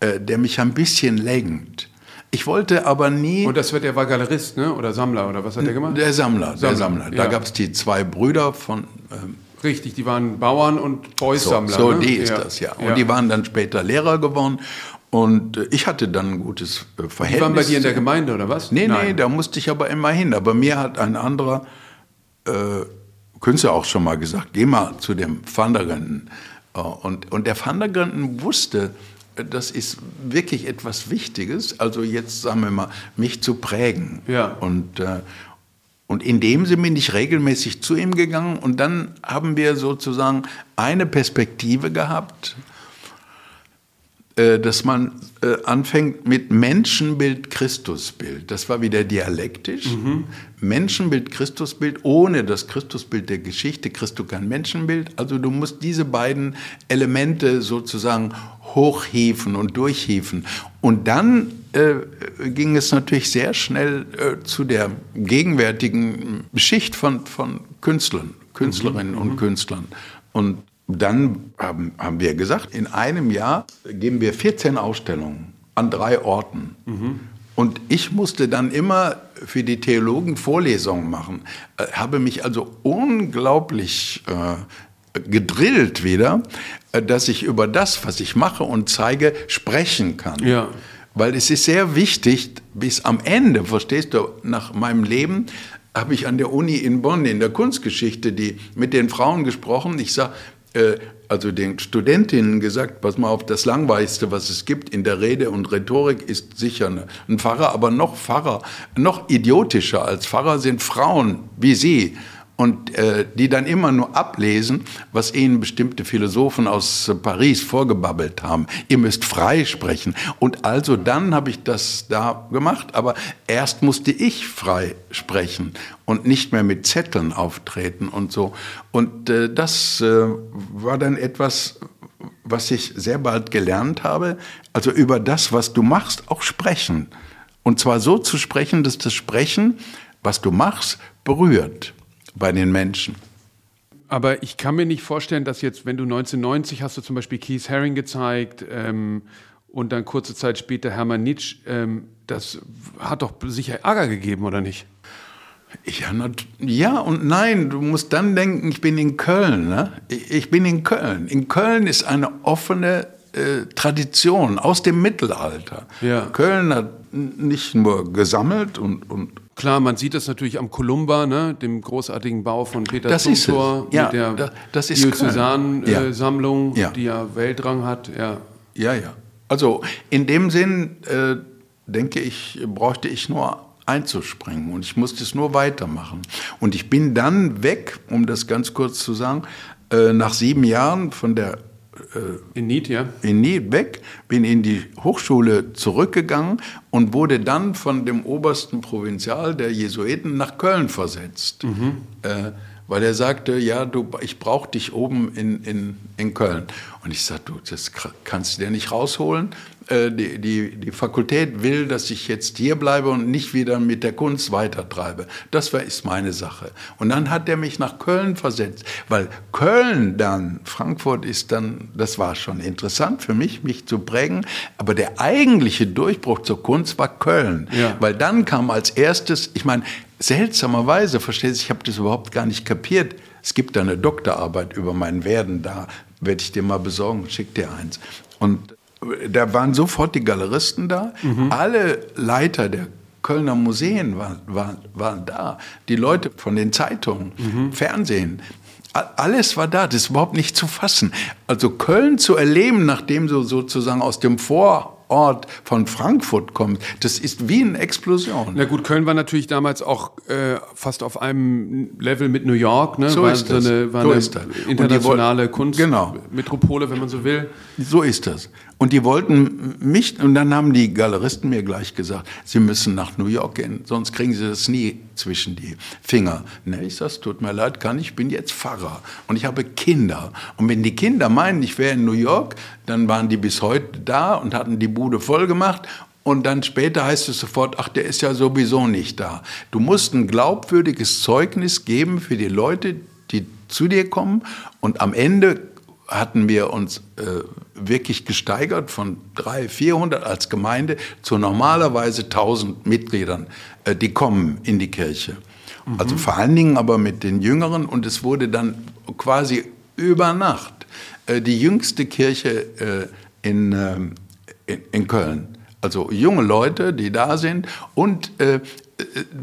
äh, der mich ein bisschen lenkt. Ich wollte aber nie. Und das wird der war Galerist, ne? Oder Sammler oder was hat der gemacht? Der Sammler, Sammler. der Sammler. Da ja. gab es die zwei Brüder von. Ähm, Richtig, die waren Bauern und Boys-Sammler. So, so ne? die ist ja. das, ja. Und ja. die waren dann später Lehrer geworden. Und äh, ich hatte dann ein gutes Verhältnis. Äh, die waren bei dir in der Gemeinde oder was? Nee, Nein. nee, da musste ich aber immer hin. Aber mir hat ein anderer äh, Künstler auch schon mal gesagt, geh mal zu dem Vanderganden. Äh, und, und der Vanderganden wusste, das ist wirklich etwas Wichtiges, also jetzt sagen wir mal, mich zu prägen. Ja. Und, äh, und in dem Sinne bin ich regelmäßig zu ihm gegangen und dann haben wir sozusagen eine Perspektive gehabt, äh, dass man äh, anfängt mit Menschenbild, Christusbild. Das war wieder dialektisch. Mhm. Menschenbild, Christusbild, ohne das Christusbild der Geschichte du kein Menschenbild. Also du musst diese beiden Elemente sozusagen hochhieven und durchhieven. Und dann äh, ging es natürlich sehr schnell äh, zu der gegenwärtigen Schicht von, von Künstlern, Künstlerinnen mhm. und Künstlern. Und dann haben, haben wir gesagt, in einem Jahr geben wir 14 Ausstellungen an drei Orten. Mhm. Und ich musste dann immer für die Theologen Vorlesungen machen, äh, habe mich also unglaublich äh, gedrillt wieder, äh, dass ich über das, was ich mache und zeige, sprechen kann. Ja. Weil es ist sehr wichtig, bis am Ende, verstehst du, nach meinem Leben, habe ich an der Uni in Bonn in der Kunstgeschichte die, mit den Frauen gesprochen. Ich sage, äh, also den Studentinnen gesagt, pass mal auf, das Langweiligste, was es gibt in der Rede und Rhetorik, ist sicher ein Pfarrer, aber noch Pfarrer, noch idiotischer als Pfarrer sind Frauen wie Sie und äh, die dann immer nur ablesen, was ihnen bestimmte Philosophen aus äh, Paris vorgebabbelt haben. Ihr müsst frei sprechen. Und also dann habe ich das da gemacht, aber erst musste ich frei sprechen und nicht mehr mit Zetteln auftreten und so. Und äh, das äh, war dann etwas, was ich sehr bald gelernt habe, also über das, was du machst, auch sprechen. Und zwar so zu sprechen, dass das Sprechen, was du machst, berührt bei den Menschen. Aber ich kann mir nicht vorstellen, dass jetzt, wenn du 1990 hast du zum Beispiel Keith Haring gezeigt ähm, und dann kurze Zeit später Hermann Nietzsche, ähm, das hat doch sicher Ärger gegeben, oder nicht? Ja, ja und nein, du musst dann denken, ich bin in Köln. Ne? Ich bin in Köln. In Köln ist eine offene äh, Tradition aus dem Mittelalter. Ja. Köln hat nicht nur gesammelt und, und Klar, man sieht das natürlich am Kolumba, ne, dem großartigen Bau von Peter das Zumthor, ja, mit der das ist Diözesan-Sammlung, ja. die ja Weltrang hat. Ja, ja. ja. Also in dem Sinn, äh, denke ich, brauchte ich nur einzuspringen und ich musste es nur weitermachen. Und ich bin dann weg, um das ganz kurz zu sagen, äh, nach sieben Jahren von der in Nied, ja. In Nied weg, bin in die Hochschule zurückgegangen und wurde dann von dem obersten Provinzial der Jesuiten nach Köln versetzt. Mhm. Äh, weil er sagte, ja, du, ich brauche dich oben in, in, in Köln. Und ich sagte, du, das kannst du dir nicht rausholen. Äh, die, die, die Fakultät will, dass ich jetzt hier bleibe und nicht wieder mit der Kunst weitertreibe. Das war, ist meine Sache. Und dann hat er mich nach Köln versetzt, weil Köln dann, Frankfurt ist dann, das war schon interessant für mich, mich zu prägen. Aber der eigentliche Durchbruch zur Kunst war Köln. Ja. Weil dann kam als erstes, ich meine, seltsamerweise, verstehst du, ich habe das überhaupt gar nicht kapiert. Es gibt da eine Doktorarbeit über mein Werden, da werde ich dir mal besorgen, schick dir eins. Und da waren sofort die Galeristen da, mhm. alle Leiter der Kölner Museen waren, waren, waren da, die Leute von den Zeitungen, mhm. Fernsehen, alles war da, das ist überhaupt nicht zu fassen. Also Köln zu erleben, nachdem du sozusagen aus dem Vor Ort von Frankfurt kommt, das ist wie eine Explosion. Na gut, Köln war natürlich damals auch äh, fast auf einem Level mit New York, ne? So war ist so das. eine, war So eine ist das. Internationale wollten- genau. Kunstmetropole, wenn man so will. So ist das. Und die wollten mich, und dann haben die Galeristen mir gleich gesagt, sie müssen nach New York gehen, sonst kriegen sie das nie zwischen die Finger. Ne, ich sag, tut mir leid, kann ich, ich bin jetzt Pfarrer und ich habe Kinder. Und wenn die Kinder meinen, ich wäre in New York, dann waren die bis heute da und hatten die Bude voll gemacht. Und dann später heißt es sofort, ach, der ist ja sowieso nicht da. Du musst ein glaubwürdiges Zeugnis geben für die Leute, die zu dir kommen. Und am Ende hatten wir uns äh, wirklich gesteigert von 300, 400 als Gemeinde zu normalerweise 1000 Mitgliedern, äh, die kommen in die Kirche. Also vor allen Dingen aber mit den Jüngeren und es wurde dann quasi über Nacht äh, die jüngste Kirche äh, in, ähm, in, in Köln. Also junge Leute, die da sind und äh,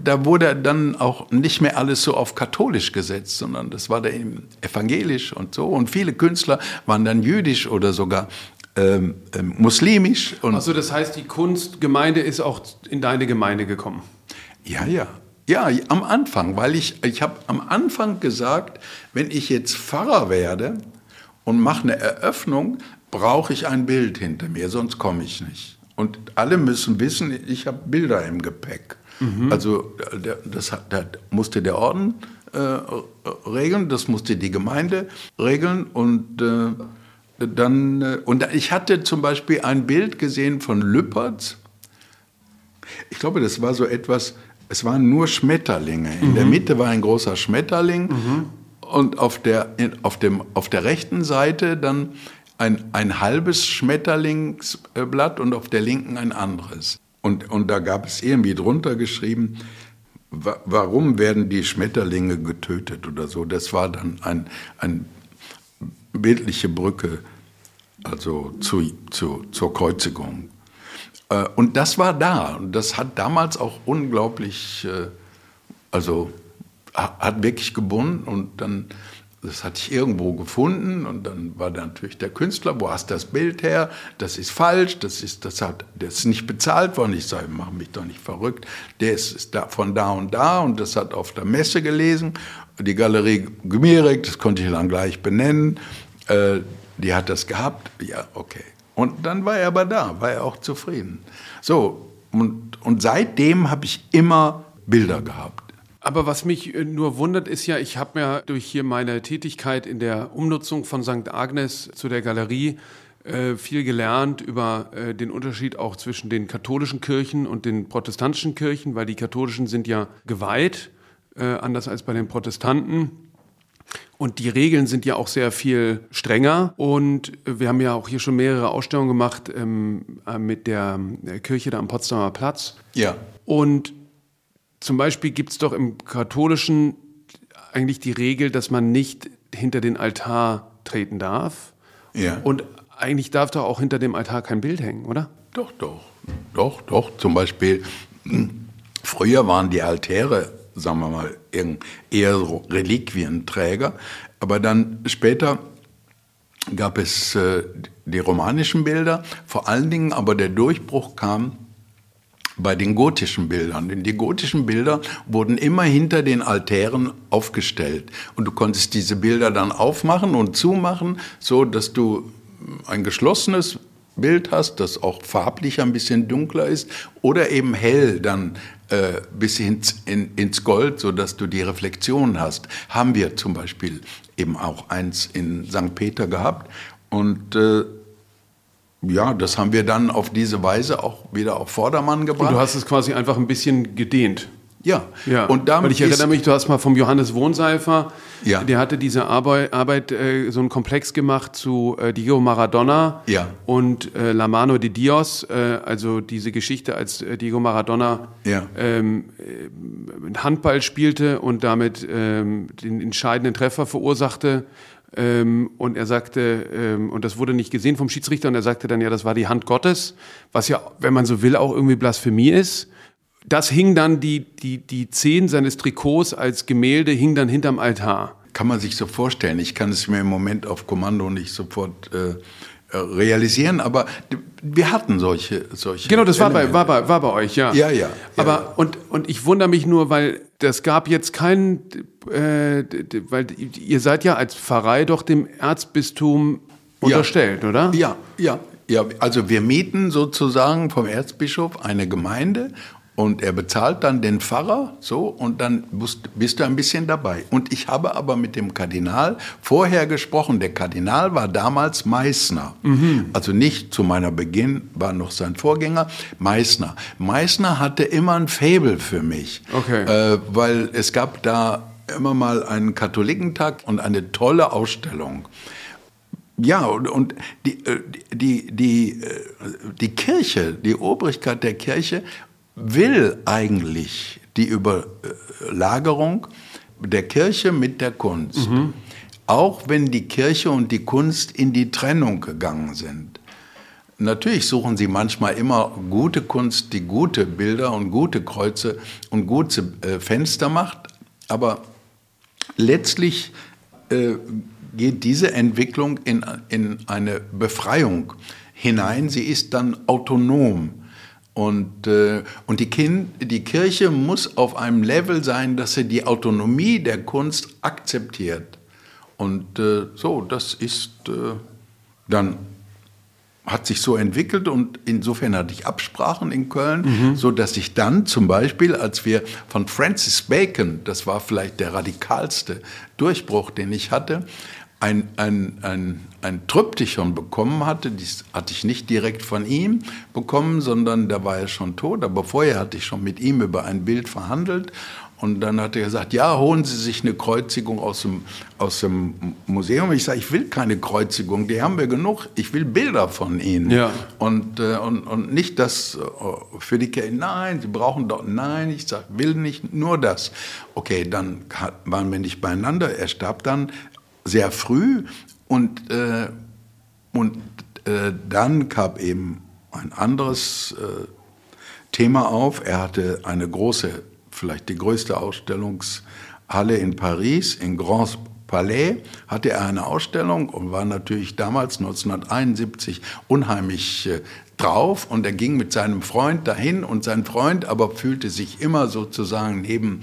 da wurde dann auch nicht mehr alles so auf katholisch gesetzt, sondern das war dann eben evangelisch und so. Und viele Künstler waren dann jüdisch oder sogar ähm, ähm, muslimisch. Also das heißt, die Kunstgemeinde ist auch in deine Gemeinde gekommen. ja, ja. Ja, am Anfang, weil ich, ich habe am Anfang gesagt, wenn ich jetzt Pfarrer werde und mache eine Eröffnung, brauche ich ein Bild hinter mir, sonst komme ich nicht. Und alle müssen wissen, ich habe Bilder im Gepäck. Also der, das, das musste der Orden äh, regeln, das musste die Gemeinde regeln und äh, dann äh, und ich hatte zum Beispiel ein Bild gesehen von Lüpertz. Ich glaube, das war so etwas, es waren nur Schmetterlinge. In der Mitte war ein großer Schmetterling und auf der, auf, dem, auf der rechten Seite dann ein, ein halbes Schmetterlingsblatt und auf der linken ein anderes. Und, und da gab es irgendwie drunter geschrieben, wa- warum werden die Schmetterlinge getötet oder so. Das war dann ein, ein bildliche Brücke also zu, zu, zur Kreuzigung. Äh, Und das war da. Und das hat damals auch unglaublich, äh, also ha- hat wirklich gebunden. Und dann, das hatte ich irgendwo gefunden. Und dann war da natürlich der Künstler, wo hast du das Bild her? Das ist falsch, das ist, das hat, das ist nicht bezahlt worden. Ich sage, mach mich doch nicht verrückt. Der ist, ist da, von da und da und das hat auf der Messe gelesen. Die Galerie Gmierek, das konnte ich dann gleich benennen. Äh, die hat das gehabt. Ja, okay. Und dann war er aber da, war er auch zufrieden. So, und, und seitdem habe ich immer Bilder gehabt. Aber was mich äh, nur wundert, ist ja, ich habe ja durch hier meine Tätigkeit in der Umnutzung von St. Agnes zu der Galerie äh, viel gelernt über äh, den Unterschied auch zwischen den katholischen Kirchen und den protestantischen Kirchen, weil die katholischen sind ja geweiht, anders als bei den Protestanten. Und die Regeln sind ja auch sehr viel strenger. Und wir haben ja auch hier schon mehrere Ausstellungen gemacht ähm, äh, mit der Kirche da am Potsdamer Platz. Ja. Und zum Beispiel gibt es doch im Katholischen eigentlich die Regel, dass man nicht hinter den Altar treten darf. Ja. Und eigentlich darf doch auch hinter dem Altar kein Bild hängen, oder? Doch, doch. Doch, doch. Zum Beispiel, früher waren die Altäre, sagen wir mal, eher so Reliquienträger. Aber dann später gab es äh, die romanischen Bilder. Vor allen Dingen aber der Durchbruch kam bei den gotischen Bildern. Denn die gotischen Bilder wurden immer hinter den Altären aufgestellt. Und du konntest diese Bilder dann aufmachen und zumachen, so dass du ein geschlossenes Bild hast, das auch farblich ein bisschen dunkler ist oder eben hell dann äh, bis ins, in, ins Gold, so dass du die Reflexion hast. Haben wir zum Beispiel eben auch eins in St. Peter gehabt und äh, ja, das haben wir dann auf diese Weise auch wieder auf Vordermann Und gebracht. du hast es quasi einfach ein bisschen gedehnt. ja. Ja, und damit weil ich erinnere mich, du hast mal vom Johannes Wohnseifer, Ja. der hatte diese Arbeit, Arbeit äh, so einen Komplex gemacht zu äh, Diego Maradona Ja. und äh, La Mano de Dios, äh, also diese Geschichte, als äh, Diego Maradona Ja. ähm, äh, Handball spielte und damit ähm, den entscheidenden Treffer verursachte. Ähm, und er sagte, ähm, und das wurde nicht gesehen vom Schiedsrichter, und er sagte dann, ja, das war die Hand Gottes, was ja, wenn man so will, auch irgendwie Blasphemie ist. Das hing dann, die, die, die Zehen seines Trikots als Gemälde hing dann hinterm Altar. Kann man sich so vorstellen. Ich kann es mir im Moment auf Kommando nicht sofort äh, realisieren, aber wir hatten solche, solche. Genau, das war bei, war, bei, war bei euch, ja. Ja, ja. Aber ja. Und, und ich wundere mich nur, weil das gab jetzt keinen, äh, weil ihr seid ja als Pfarrei doch dem Erzbistum unterstellt, ja. oder? Ja, ja, ja. Also wir mieten sozusagen vom Erzbischof eine Gemeinde und er bezahlt dann den Pfarrer, so, und dann bist, bist, du ein bisschen dabei. Und ich habe aber mit dem Kardinal vorher gesprochen. Der Kardinal war damals Meißner. Mhm. Also nicht zu meiner Beginn, war noch sein Vorgänger, Meißner. Meißner hatte immer ein Faible für mich. Okay. Äh, weil es gab da immer mal einen Katholikentag und eine tolle Ausstellung. Ja, und, und die, äh, die, die, äh, die Kirche, die Obrigkeit der Kirche will eigentlich die Überlagerung der Kirche mit der Kunst. Mhm. Auch wenn die Kirche und die Kunst in die Trennung gegangen sind. Natürlich suchen sie manchmal immer gute Kunst, die gute Bilder und gute Kreuze und gute äh, Fenster macht, aber letztlich äh, geht diese Entwicklung in, in eine Befreiung hinein. Sie ist dann autonom. Und, äh, und die, kind, die Kirche muss auf einem Level sein, dass sie die Autonomie der Kunst akzeptiert. Und äh, so, das ist äh, dann hat sich so entwickelt und insofern hatte ich Absprachen in Köln, mhm. so dass ich dann zum Beispiel, als wir von Francis Bacon, das war vielleicht der radikalste Durchbruch, den ich hatte, ein, ein, ein, ein Triptychon bekommen hatte. Das hatte ich nicht direkt von ihm bekommen, sondern da war er schon tot. Aber vorher hatte ich schon mit ihm über ein Bild verhandelt. Und dann hat er gesagt, ja, holen Sie sich eine Kreuzigung aus dem, aus dem Museum. Ich sage, ich will keine Kreuzigung, die haben wir genug. Ich will Bilder von Ihnen. Ja. Und, äh, und, und nicht das äh, für die Kirche. Nein, Sie brauchen doch, nein, ich sage, will nicht, nur das. Okay, dann waren wir nicht beieinander. Er starb dann sehr früh und, äh, und äh, dann kam eben ein anderes äh, Thema auf. Er hatte eine große, vielleicht die größte Ausstellungshalle in Paris, in Grand Palais, hatte er eine Ausstellung und war natürlich damals 1971 unheimlich äh, drauf und er ging mit seinem Freund dahin und sein Freund aber fühlte sich immer sozusagen neben,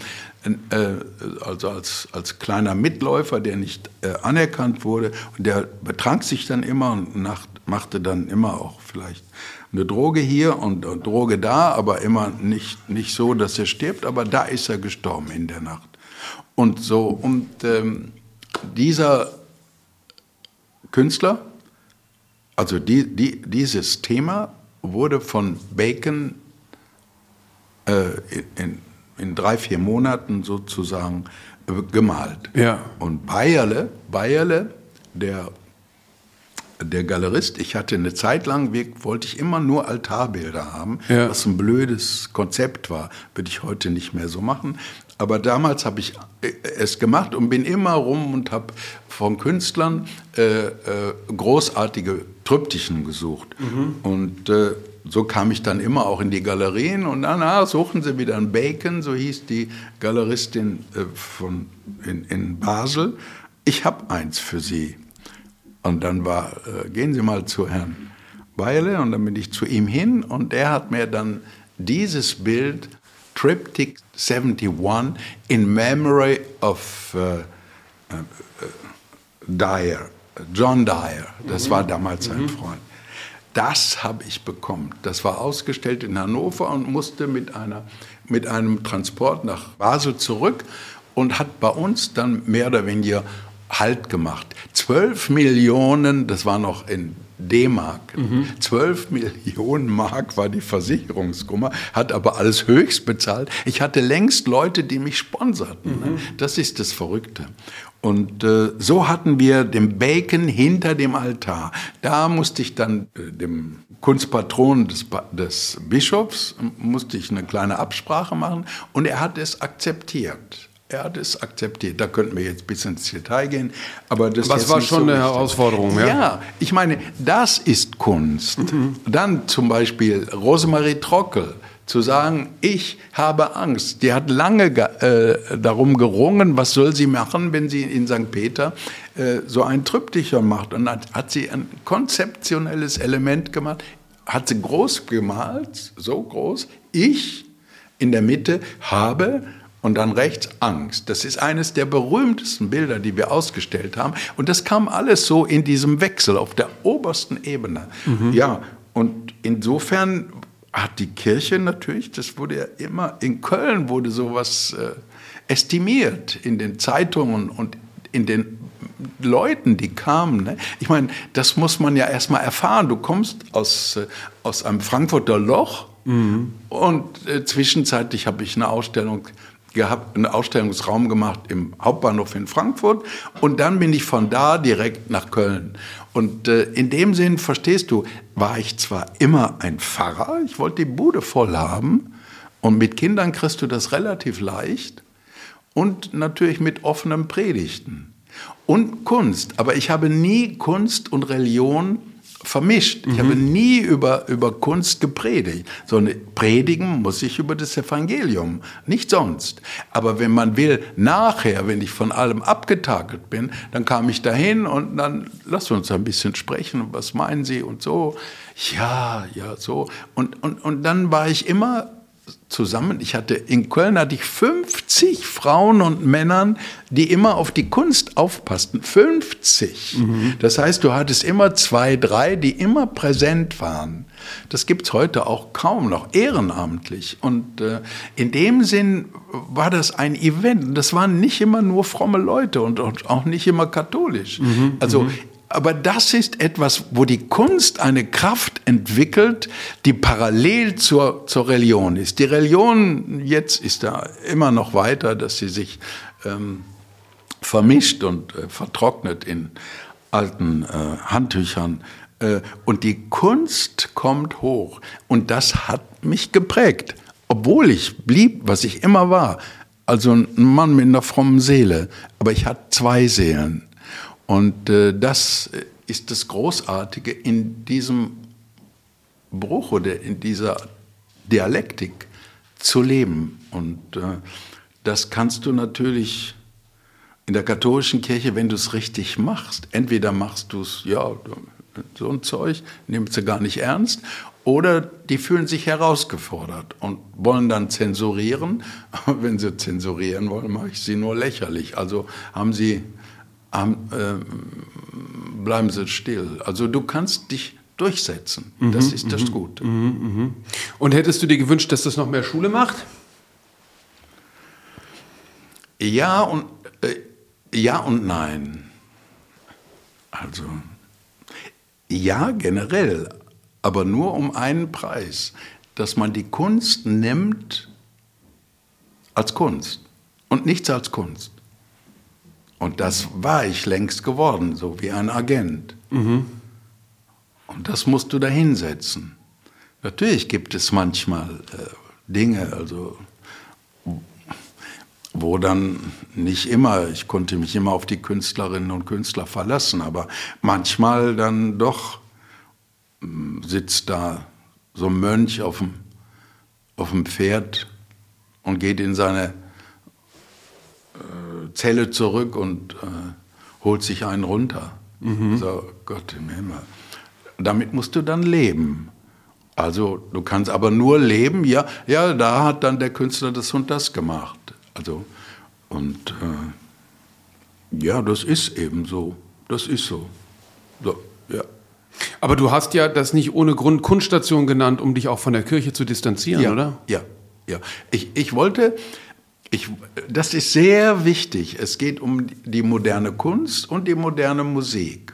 also als, als kleiner Mitläufer, der nicht äh, anerkannt wurde und der betrank sich dann immer und nacht, machte dann immer auch vielleicht eine Droge hier und eine Droge da, aber immer nicht, nicht so, dass er stirbt, aber da ist er gestorben in der Nacht. Und so, und ähm, dieser Künstler, also die, die, dieses Thema wurde von Bacon äh, in, in, drei, vier Monaten sozusagen äh, gemalt. Ja. Und Bayerle, Bayerle der, der Galerist, ich hatte eine Zeit lang, wollte ich immer nur Altarbilder haben, ja. was ein blödes Konzept war, würde ich heute nicht mehr so machen. Aber damals habe ich äh, es gemacht und bin immer rum und habe von Künstlern äh, äh, großartige Triptychen gesucht. Mhm. Und äh, so kam ich dann immer auch in die Galerien und dann ah, suchen sie wieder ein Bacon, so hieß die Galeristin äh, von, in, in, Basel. Ich habe eins für Sie. Und dann war, äh, gehen Sie mal zu Herrn Weile und dann bin ich zu ihm hin und er hat mir dann dieses Bild Triptych 71 in memory of uh, uh, Dyer, John Dyer. Das mhm. war damals sein mhm. Freund. Das habe ich bekommen. Das war ausgestellt in Hannover und musste mit, einer, mit einem Transport nach Basel zurück und hat bei uns dann mehr oder weniger Halt gemacht. 12 Millionen, das war noch in D-Mark. Mhm. 12 Millionen Mark war die Versicherungskummer, hat aber alles höchst bezahlt. Ich hatte längst Leute, die mich sponserten. Mhm. Das ist das Verrückte. Und äh, so hatten wir den Bacon hinter dem Altar. Da musste ich dann äh, dem Kunstpatron des, des Bischofs, musste ich eine kleine Absprache machen und er hat es akzeptiert. Er hat es akzeptiert. Da könnten wir jetzt bis ins Detail gehen. Aber das Was war schon so eine Herausforderung, ja? Ja, ich meine, das ist Kunst. Mhm. Dann zum Beispiel Rosemarie Trockel, zu sagen, ich habe Angst. Die hat lange äh, darum gerungen, was soll sie machen, wenn sie in St. Peter äh, so ein Triptychon macht. Und dann hat sie ein konzeptionelles Element gemacht, hat sie groß gemalt, so groß, ich in der Mitte habe und dann rechts Angst. Das ist eines der berühmtesten Bilder, die wir ausgestellt haben. Und das kam alles so in diesem Wechsel auf der obersten Ebene. Mhm. Ja, und insofern hat die Kirche natürlich, das wurde ja immer, in Köln wurde sowas äh, estimiert in den Zeitungen und in den Leuten, die kamen. Ne? Ich meine, das muss man ja erstmal erfahren. Du kommst aus, äh, aus einem Frankfurter Loch mhm. und äh, zwischenzeitlich habe ich eine Ausstellung gehabt, einen Ausstellungsraum gemacht im Hauptbahnhof in Frankfurt und dann bin ich von da direkt nach Köln. Und äh, in dem Sinn, verstehst du, war ich zwar immer ein Pfarrer, ich wollte die Bude voll haben und mit Kindern kriegst du das relativ leicht und natürlich mit offenen Predigten und Kunst. Aber ich habe nie Kunst und Religion vermischt. Ich mhm. habe nie über, über Kunst gepredigt, sondern predigen muss ich über das Evangelium, nicht sonst. Aber wenn man will, nachher, wenn ich von allem abgetakelt bin, dann kam ich dahin und dann lass uns ein bisschen sprechen, was meinen Sie und so. Ja, ja, so. Und, und, und dann war ich immer zusammen. Ich hatte in Köln hatte ich 50 Frauen und Männern, die immer auf die Kunst aufpassten. 50. Mhm. Das heißt, du hattest immer zwei, drei, die immer präsent waren. Das gibt es heute auch kaum noch, ehrenamtlich. Und äh, in dem Sinn war das ein Event. Das waren nicht immer nur fromme Leute und, und auch nicht immer katholisch. Mhm. Also mhm. Aber das ist etwas, wo die Kunst eine Kraft entwickelt, die parallel zur, zur Religion ist. Die Religion jetzt ist da immer noch weiter, dass sie sich ähm, vermischt und äh, vertrocknet in alten äh, Handtüchern. Äh, und die Kunst kommt hoch. Und das hat mich geprägt. Obwohl ich blieb, was ich immer war. Also ein Mann mit einer frommen Seele. Aber ich hatte zwei Seelen. Und äh, das ist das Großartige in diesem Bruch oder in dieser Dialektik zu leben. Und äh, das kannst du natürlich in der katholischen Kirche, wenn du es richtig machst. Entweder machst du es, ja, so ein Zeug, nimmst du gar nicht ernst, oder die fühlen sich herausgefordert und wollen dann zensurieren. Aber wenn sie zensurieren wollen, mache ich sie nur lächerlich. Also haben sie äh, bleiben Sie still. Also du kannst dich durchsetzen. Mhm, das ist das mhm, Gute. Mhm, mhm, und hättest du dir gewünscht, dass das noch mehr Schule macht? Ja und, äh, ja und nein. Also, ja generell, aber nur um einen Preis, dass man die Kunst nimmt als Kunst und nichts als Kunst. Und das war ich längst geworden, so wie ein Agent. Mhm. Und das musst du da hinsetzen. Natürlich gibt es manchmal äh, Dinge, also wo dann nicht immer, ich konnte mich immer auf die Künstlerinnen und Künstler verlassen, aber manchmal dann doch hm, sitzt da so ein Mönch auf dem, auf dem Pferd und geht in seine Zelle zurück und äh, holt sich einen runter. Mhm. So, Gott im Himmel. Damit musst du dann leben. Also du kannst aber nur leben, ja, ja, da hat dann der Künstler das und das gemacht. Also, und äh, ja, das ist eben so. Das ist so. so ja. Aber du hast ja das nicht ohne Grund Kunststation genannt, um dich auch von der Kirche zu distanzieren, ja, oder? Ja, ja. Ich, ich wollte, ich, das ist sehr wichtig. Es geht um die moderne Kunst und die moderne Musik.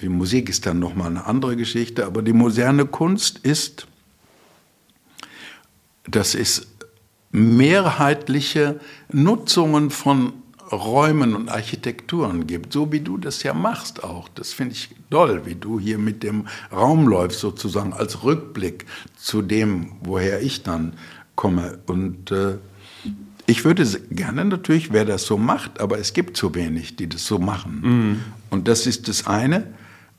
Die Musik ist dann nochmal eine andere Geschichte, aber die moderne Kunst ist, das ist mehrheitliche Nutzungen von Räumen und Architekturen gibt, so wie du das ja machst auch. Das finde ich toll, wie du hier mit dem Raum läufst, sozusagen als Rückblick zu dem, woher ich dann komme. Und äh, ich würde gerne natürlich, wer das so macht, aber es gibt zu wenig, die das so machen. Mhm. Und das ist das eine.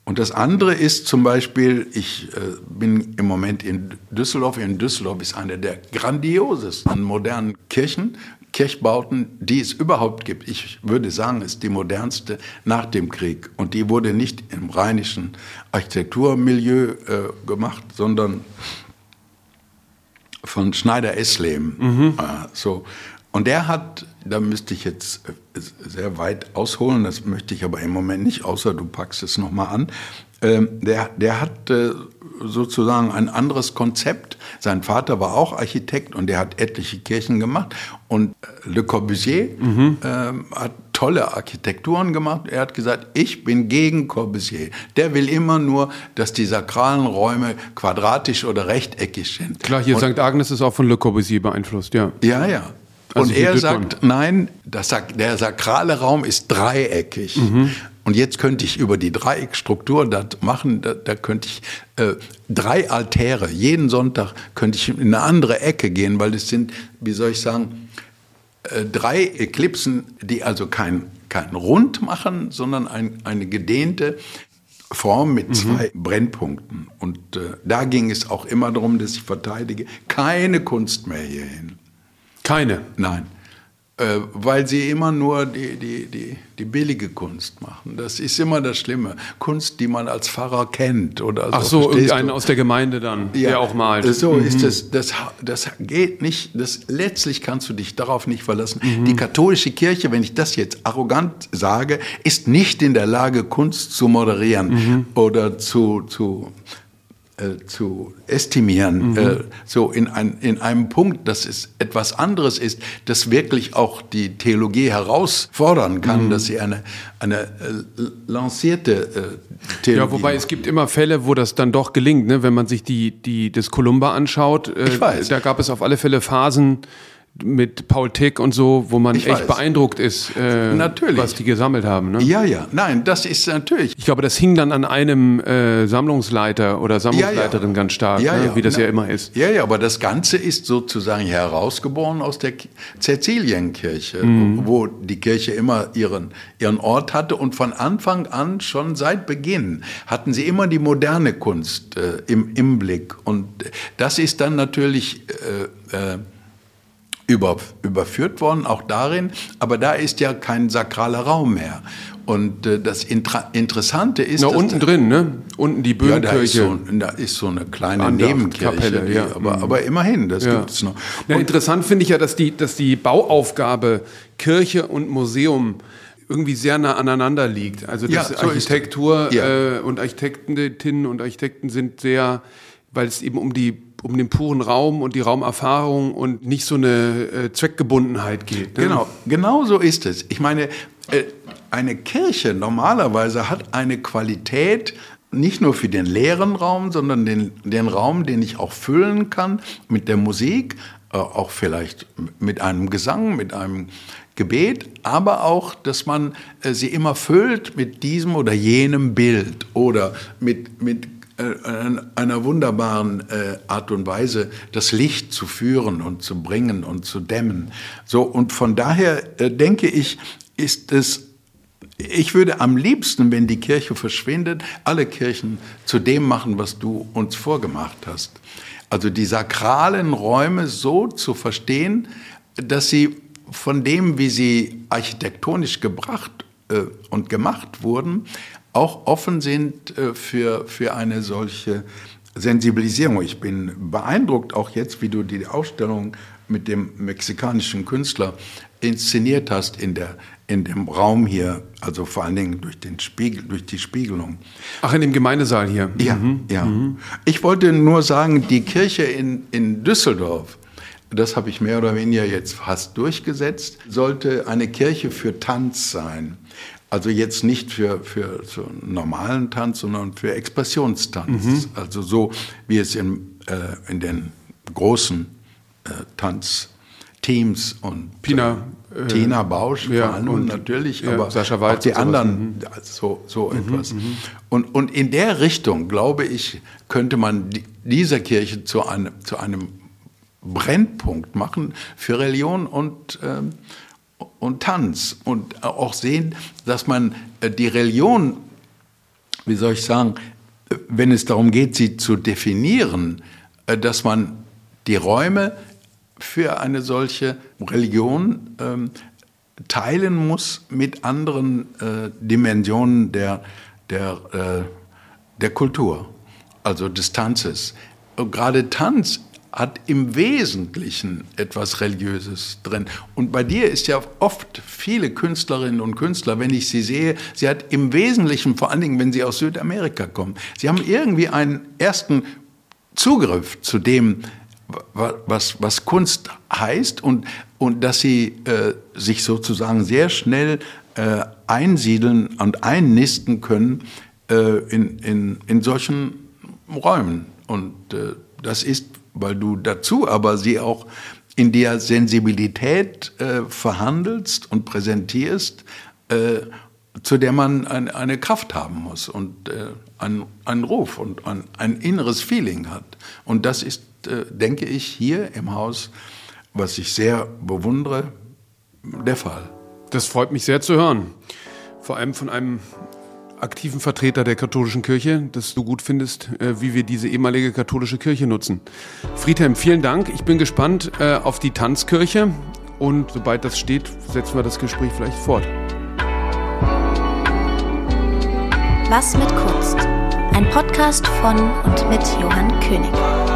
Und das andere ist zum Beispiel, ich äh, bin im Moment in Düsseldorf. In Düsseldorf ist eine der grandiosesten modernen Kirchen, Kirchbauten, die es überhaupt gibt. Ich würde sagen, ist die modernste nach dem Krieg. Und die wurde nicht im rheinischen Architekturmilieu äh, gemacht, sondern von Schneider Eslem. Mhm. Äh, so. Und der hat, da müsste ich jetzt äh, sehr weit ausholen, das möchte ich aber im Moment nicht, außer du packst es nochmal an. Ähm, der, der hat äh, sozusagen ein anderes Konzept. Sein Vater war auch Architekt und der hat etliche Kirchen gemacht. Und äh, Le Corbusier mhm. ähm, hat tolle Architekturen gemacht. Er hat gesagt, ich bin gegen Corbusier. Der will immer nur, dass die sakralen Räume quadratisch oder rechteckig sind. Klar, hier und, St. Agnes ist auch von Le Corbusier beeinflusst, ja. Ja, ja. Also und er sagt, nein, das, der sakrale Raum ist dreieckig. Mhm. Und jetzt könnte ich über die Dreieckstruktur das machen, da, da könnte ich äh, drei Altäre, jeden Sonntag könnte ich in eine andere Ecke gehen, weil es sind, wie soll ich sagen, äh, drei Eklipsen, die also kein, kein Rund machen, sondern ein, eine gedehnte Form mit mhm. zwei mhm. Brennpunkten. Und äh, da ging es auch immer darum, dass ich verteidige, keine Kunst mehr hierhin. Keine? Nein. Äh, weil sie immer nur die, die, die, die billige Kunst machen. Das ist immer das Schlimme. Kunst, die man als Pfarrer kennt. Oder so, Ach so, irgendeinen aus der Gemeinde dann, ja, der auch malt. So mhm. ist es. Das, das geht nicht. Das, letztlich kannst du dich darauf nicht verlassen. Mhm. Die katholische Kirche, wenn ich das jetzt arrogant sage, ist nicht in der Lage, Kunst zu moderieren mhm. oder zu, zu äh, zu estimieren, mhm. äh, so in, ein, in einem Punkt, dass es etwas anderes ist, das wirklich auch die Theologie herausfordern kann, mhm. dass sie eine, eine äh, lancierte äh, Theologie Ja, wobei macht. es gibt immer Fälle, wo das dann doch gelingt, ne? wenn man sich die, die, das Columba anschaut. Äh, ich weiß. Da gab es auf alle Fälle Phasen, mit Paul Tick und so, wo man ich echt weiß. beeindruckt ist, äh, was die gesammelt haben. Ne? Ja, ja, nein, das ist natürlich. Ich glaube, das hing dann an einem äh, Sammlungsleiter oder Sammlungsleiterin ja, ja. ganz stark, ja, ne? wie das Na, ja immer ist. Ja, ja, aber das Ganze ist sozusagen herausgeboren aus der Cäcilienkirche, mhm. wo die Kirche immer ihren, ihren Ort hatte und von Anfang an, schon seit Beginn, hatten sie immer die moderne Kunst äh, im, im Blick. Und das ist dann natürlich äh, äh über, überführt worden, auch darin, aber da ist ja kein sakraler Raum mehr. Und äh, das Intra Interessante ist. Na, unten drin, ne? Unten die Böhmkirche. Ja, da, ist so, da ist so eine kleine Andacht, Nebenkirche. Kapelle, die, ja. aber, mhm. aber immerhin, das ja. gibt es noch. Na, interessant finde ich ja, dass die, dass die Bauaufgabe Kirche und Museum irgendwie sehr nah aneinander liegt. Also das ja, so Architektur ja. äh, und Architektinnen und Architekten sind sehr, weil es eben um die um den puren Raum und die Raumerfahrung und nicht so eine äh, Zweckgebundenheit geht. Ne? Genau, genau so ist es. Ich meine, äh, eine Kirche normalerweise hat eine Qualität, nicht nur für den leeren Raum, sondern den, den Raum, den ich auch füllen kann mit der Musik, äh, auch vielleicht mit einem Gesang, mit einem Gebet, aber auch, dass man äh, sie immer füllt mit diesem oder jenem Bild oder mit, mit einer wunderbaren äh, Art und Weise, das Licht zu führen und zu bringen und zu dämmen. So, und von daher äh, denke ich, ist es ich würde am liebsten, wenn die Kirche verschwindet, alle Kirchen zu dem machen, was du uns vorgemacht hast. Also die sakralen Räume so zu verstehen, dass sie von dem, wie sie architektonisch gebracht äh, und gemacht wurden, auch offen sind äh, für, für eine solche Sensibilisierung. Ich bin beeindruckt auch jetzt, wie du die Ausstellung mit dem mexikanischen Künstler inszeniert hast in, der, in dem Raum hier, also vor allen Dingen durch, den Spiegel, durch die Spiegelung. Ach, in dem Gemeindesaal hier. Ja, mhm. ja. Mhm. Ich wollte nur sagen, die Kirche in, in Düsseldorf, das habe ich mehr oder weniger jetzt fast durchgesetzt, sollte eine Kirche für Tanz sein. Also jetzt nicht für, für so normalen Tanz, sondern für Expressionstanz. Mhm. Also so, wie es in, äh, in den großen äh, Tanzteams und Pina, äh, Tina Bausch ja, vor allem und, natürlich, ja, aber Sascha auch die anderen, mhm. so, so mhm, etwas. Mhm. Und, und in der Richtung, glaube ich, könnte man die, dieser Kirche zu einem, zu einem Brennpunkt machen für Religion und ähm, und Tanz und auch sehen, dass man äh, die Religion wie soll ich sagen, wenn es darum geht, sie zu definieren, äh, dass man die Räume für eine solche Religion ähm, teilen muss mit anderen äh, Dimensionen der, der, äh, der Kultur, also des Tanzes. Gerade Tanz hat im Wesentlichen etwas Religiöses drin. Und bei dir ist ja oft viele Künstlerinnen und Künstler, wenn ich sie sehe, sie hat im Wesentlichen, vor allen Dingen, wenn sie aus Südamerika kommen, sie haben irgendwie einen ersten Zugriff zu dem, was, was Kunst heißt und, und dass sie äh, sich sozusagen sehr schnell äh, einsiedeln und einnisten können äh, in, in, in solchen Räumen. Und äh, das ist weil du dazu aber sie auch in der Sensibilität äh, verhandelst und präsentierst, äh, zu der man ein, eine Kraft haben muss und äh, einen, einen Ruf und ein, ein inneres Feeling hat. Und das ist, äh, denke ich, hier im Haus, was ich sehr bewundere, der Fall. Das freut mich sehr zu hören. Vor allem von einem aktiven Vertreter der katholischen Kirche, dass du gut findest, äh, wie wir diese ehemalige katholische Kirche nutzen. Friedhelm, vielen Dank. Ich bin gespannt äh, auf die Tanzkirche und sobald das steht, setzen wir das Gespräch vielleicht fort. Was mit Kunst? Ein Podcast von und mit Johann König.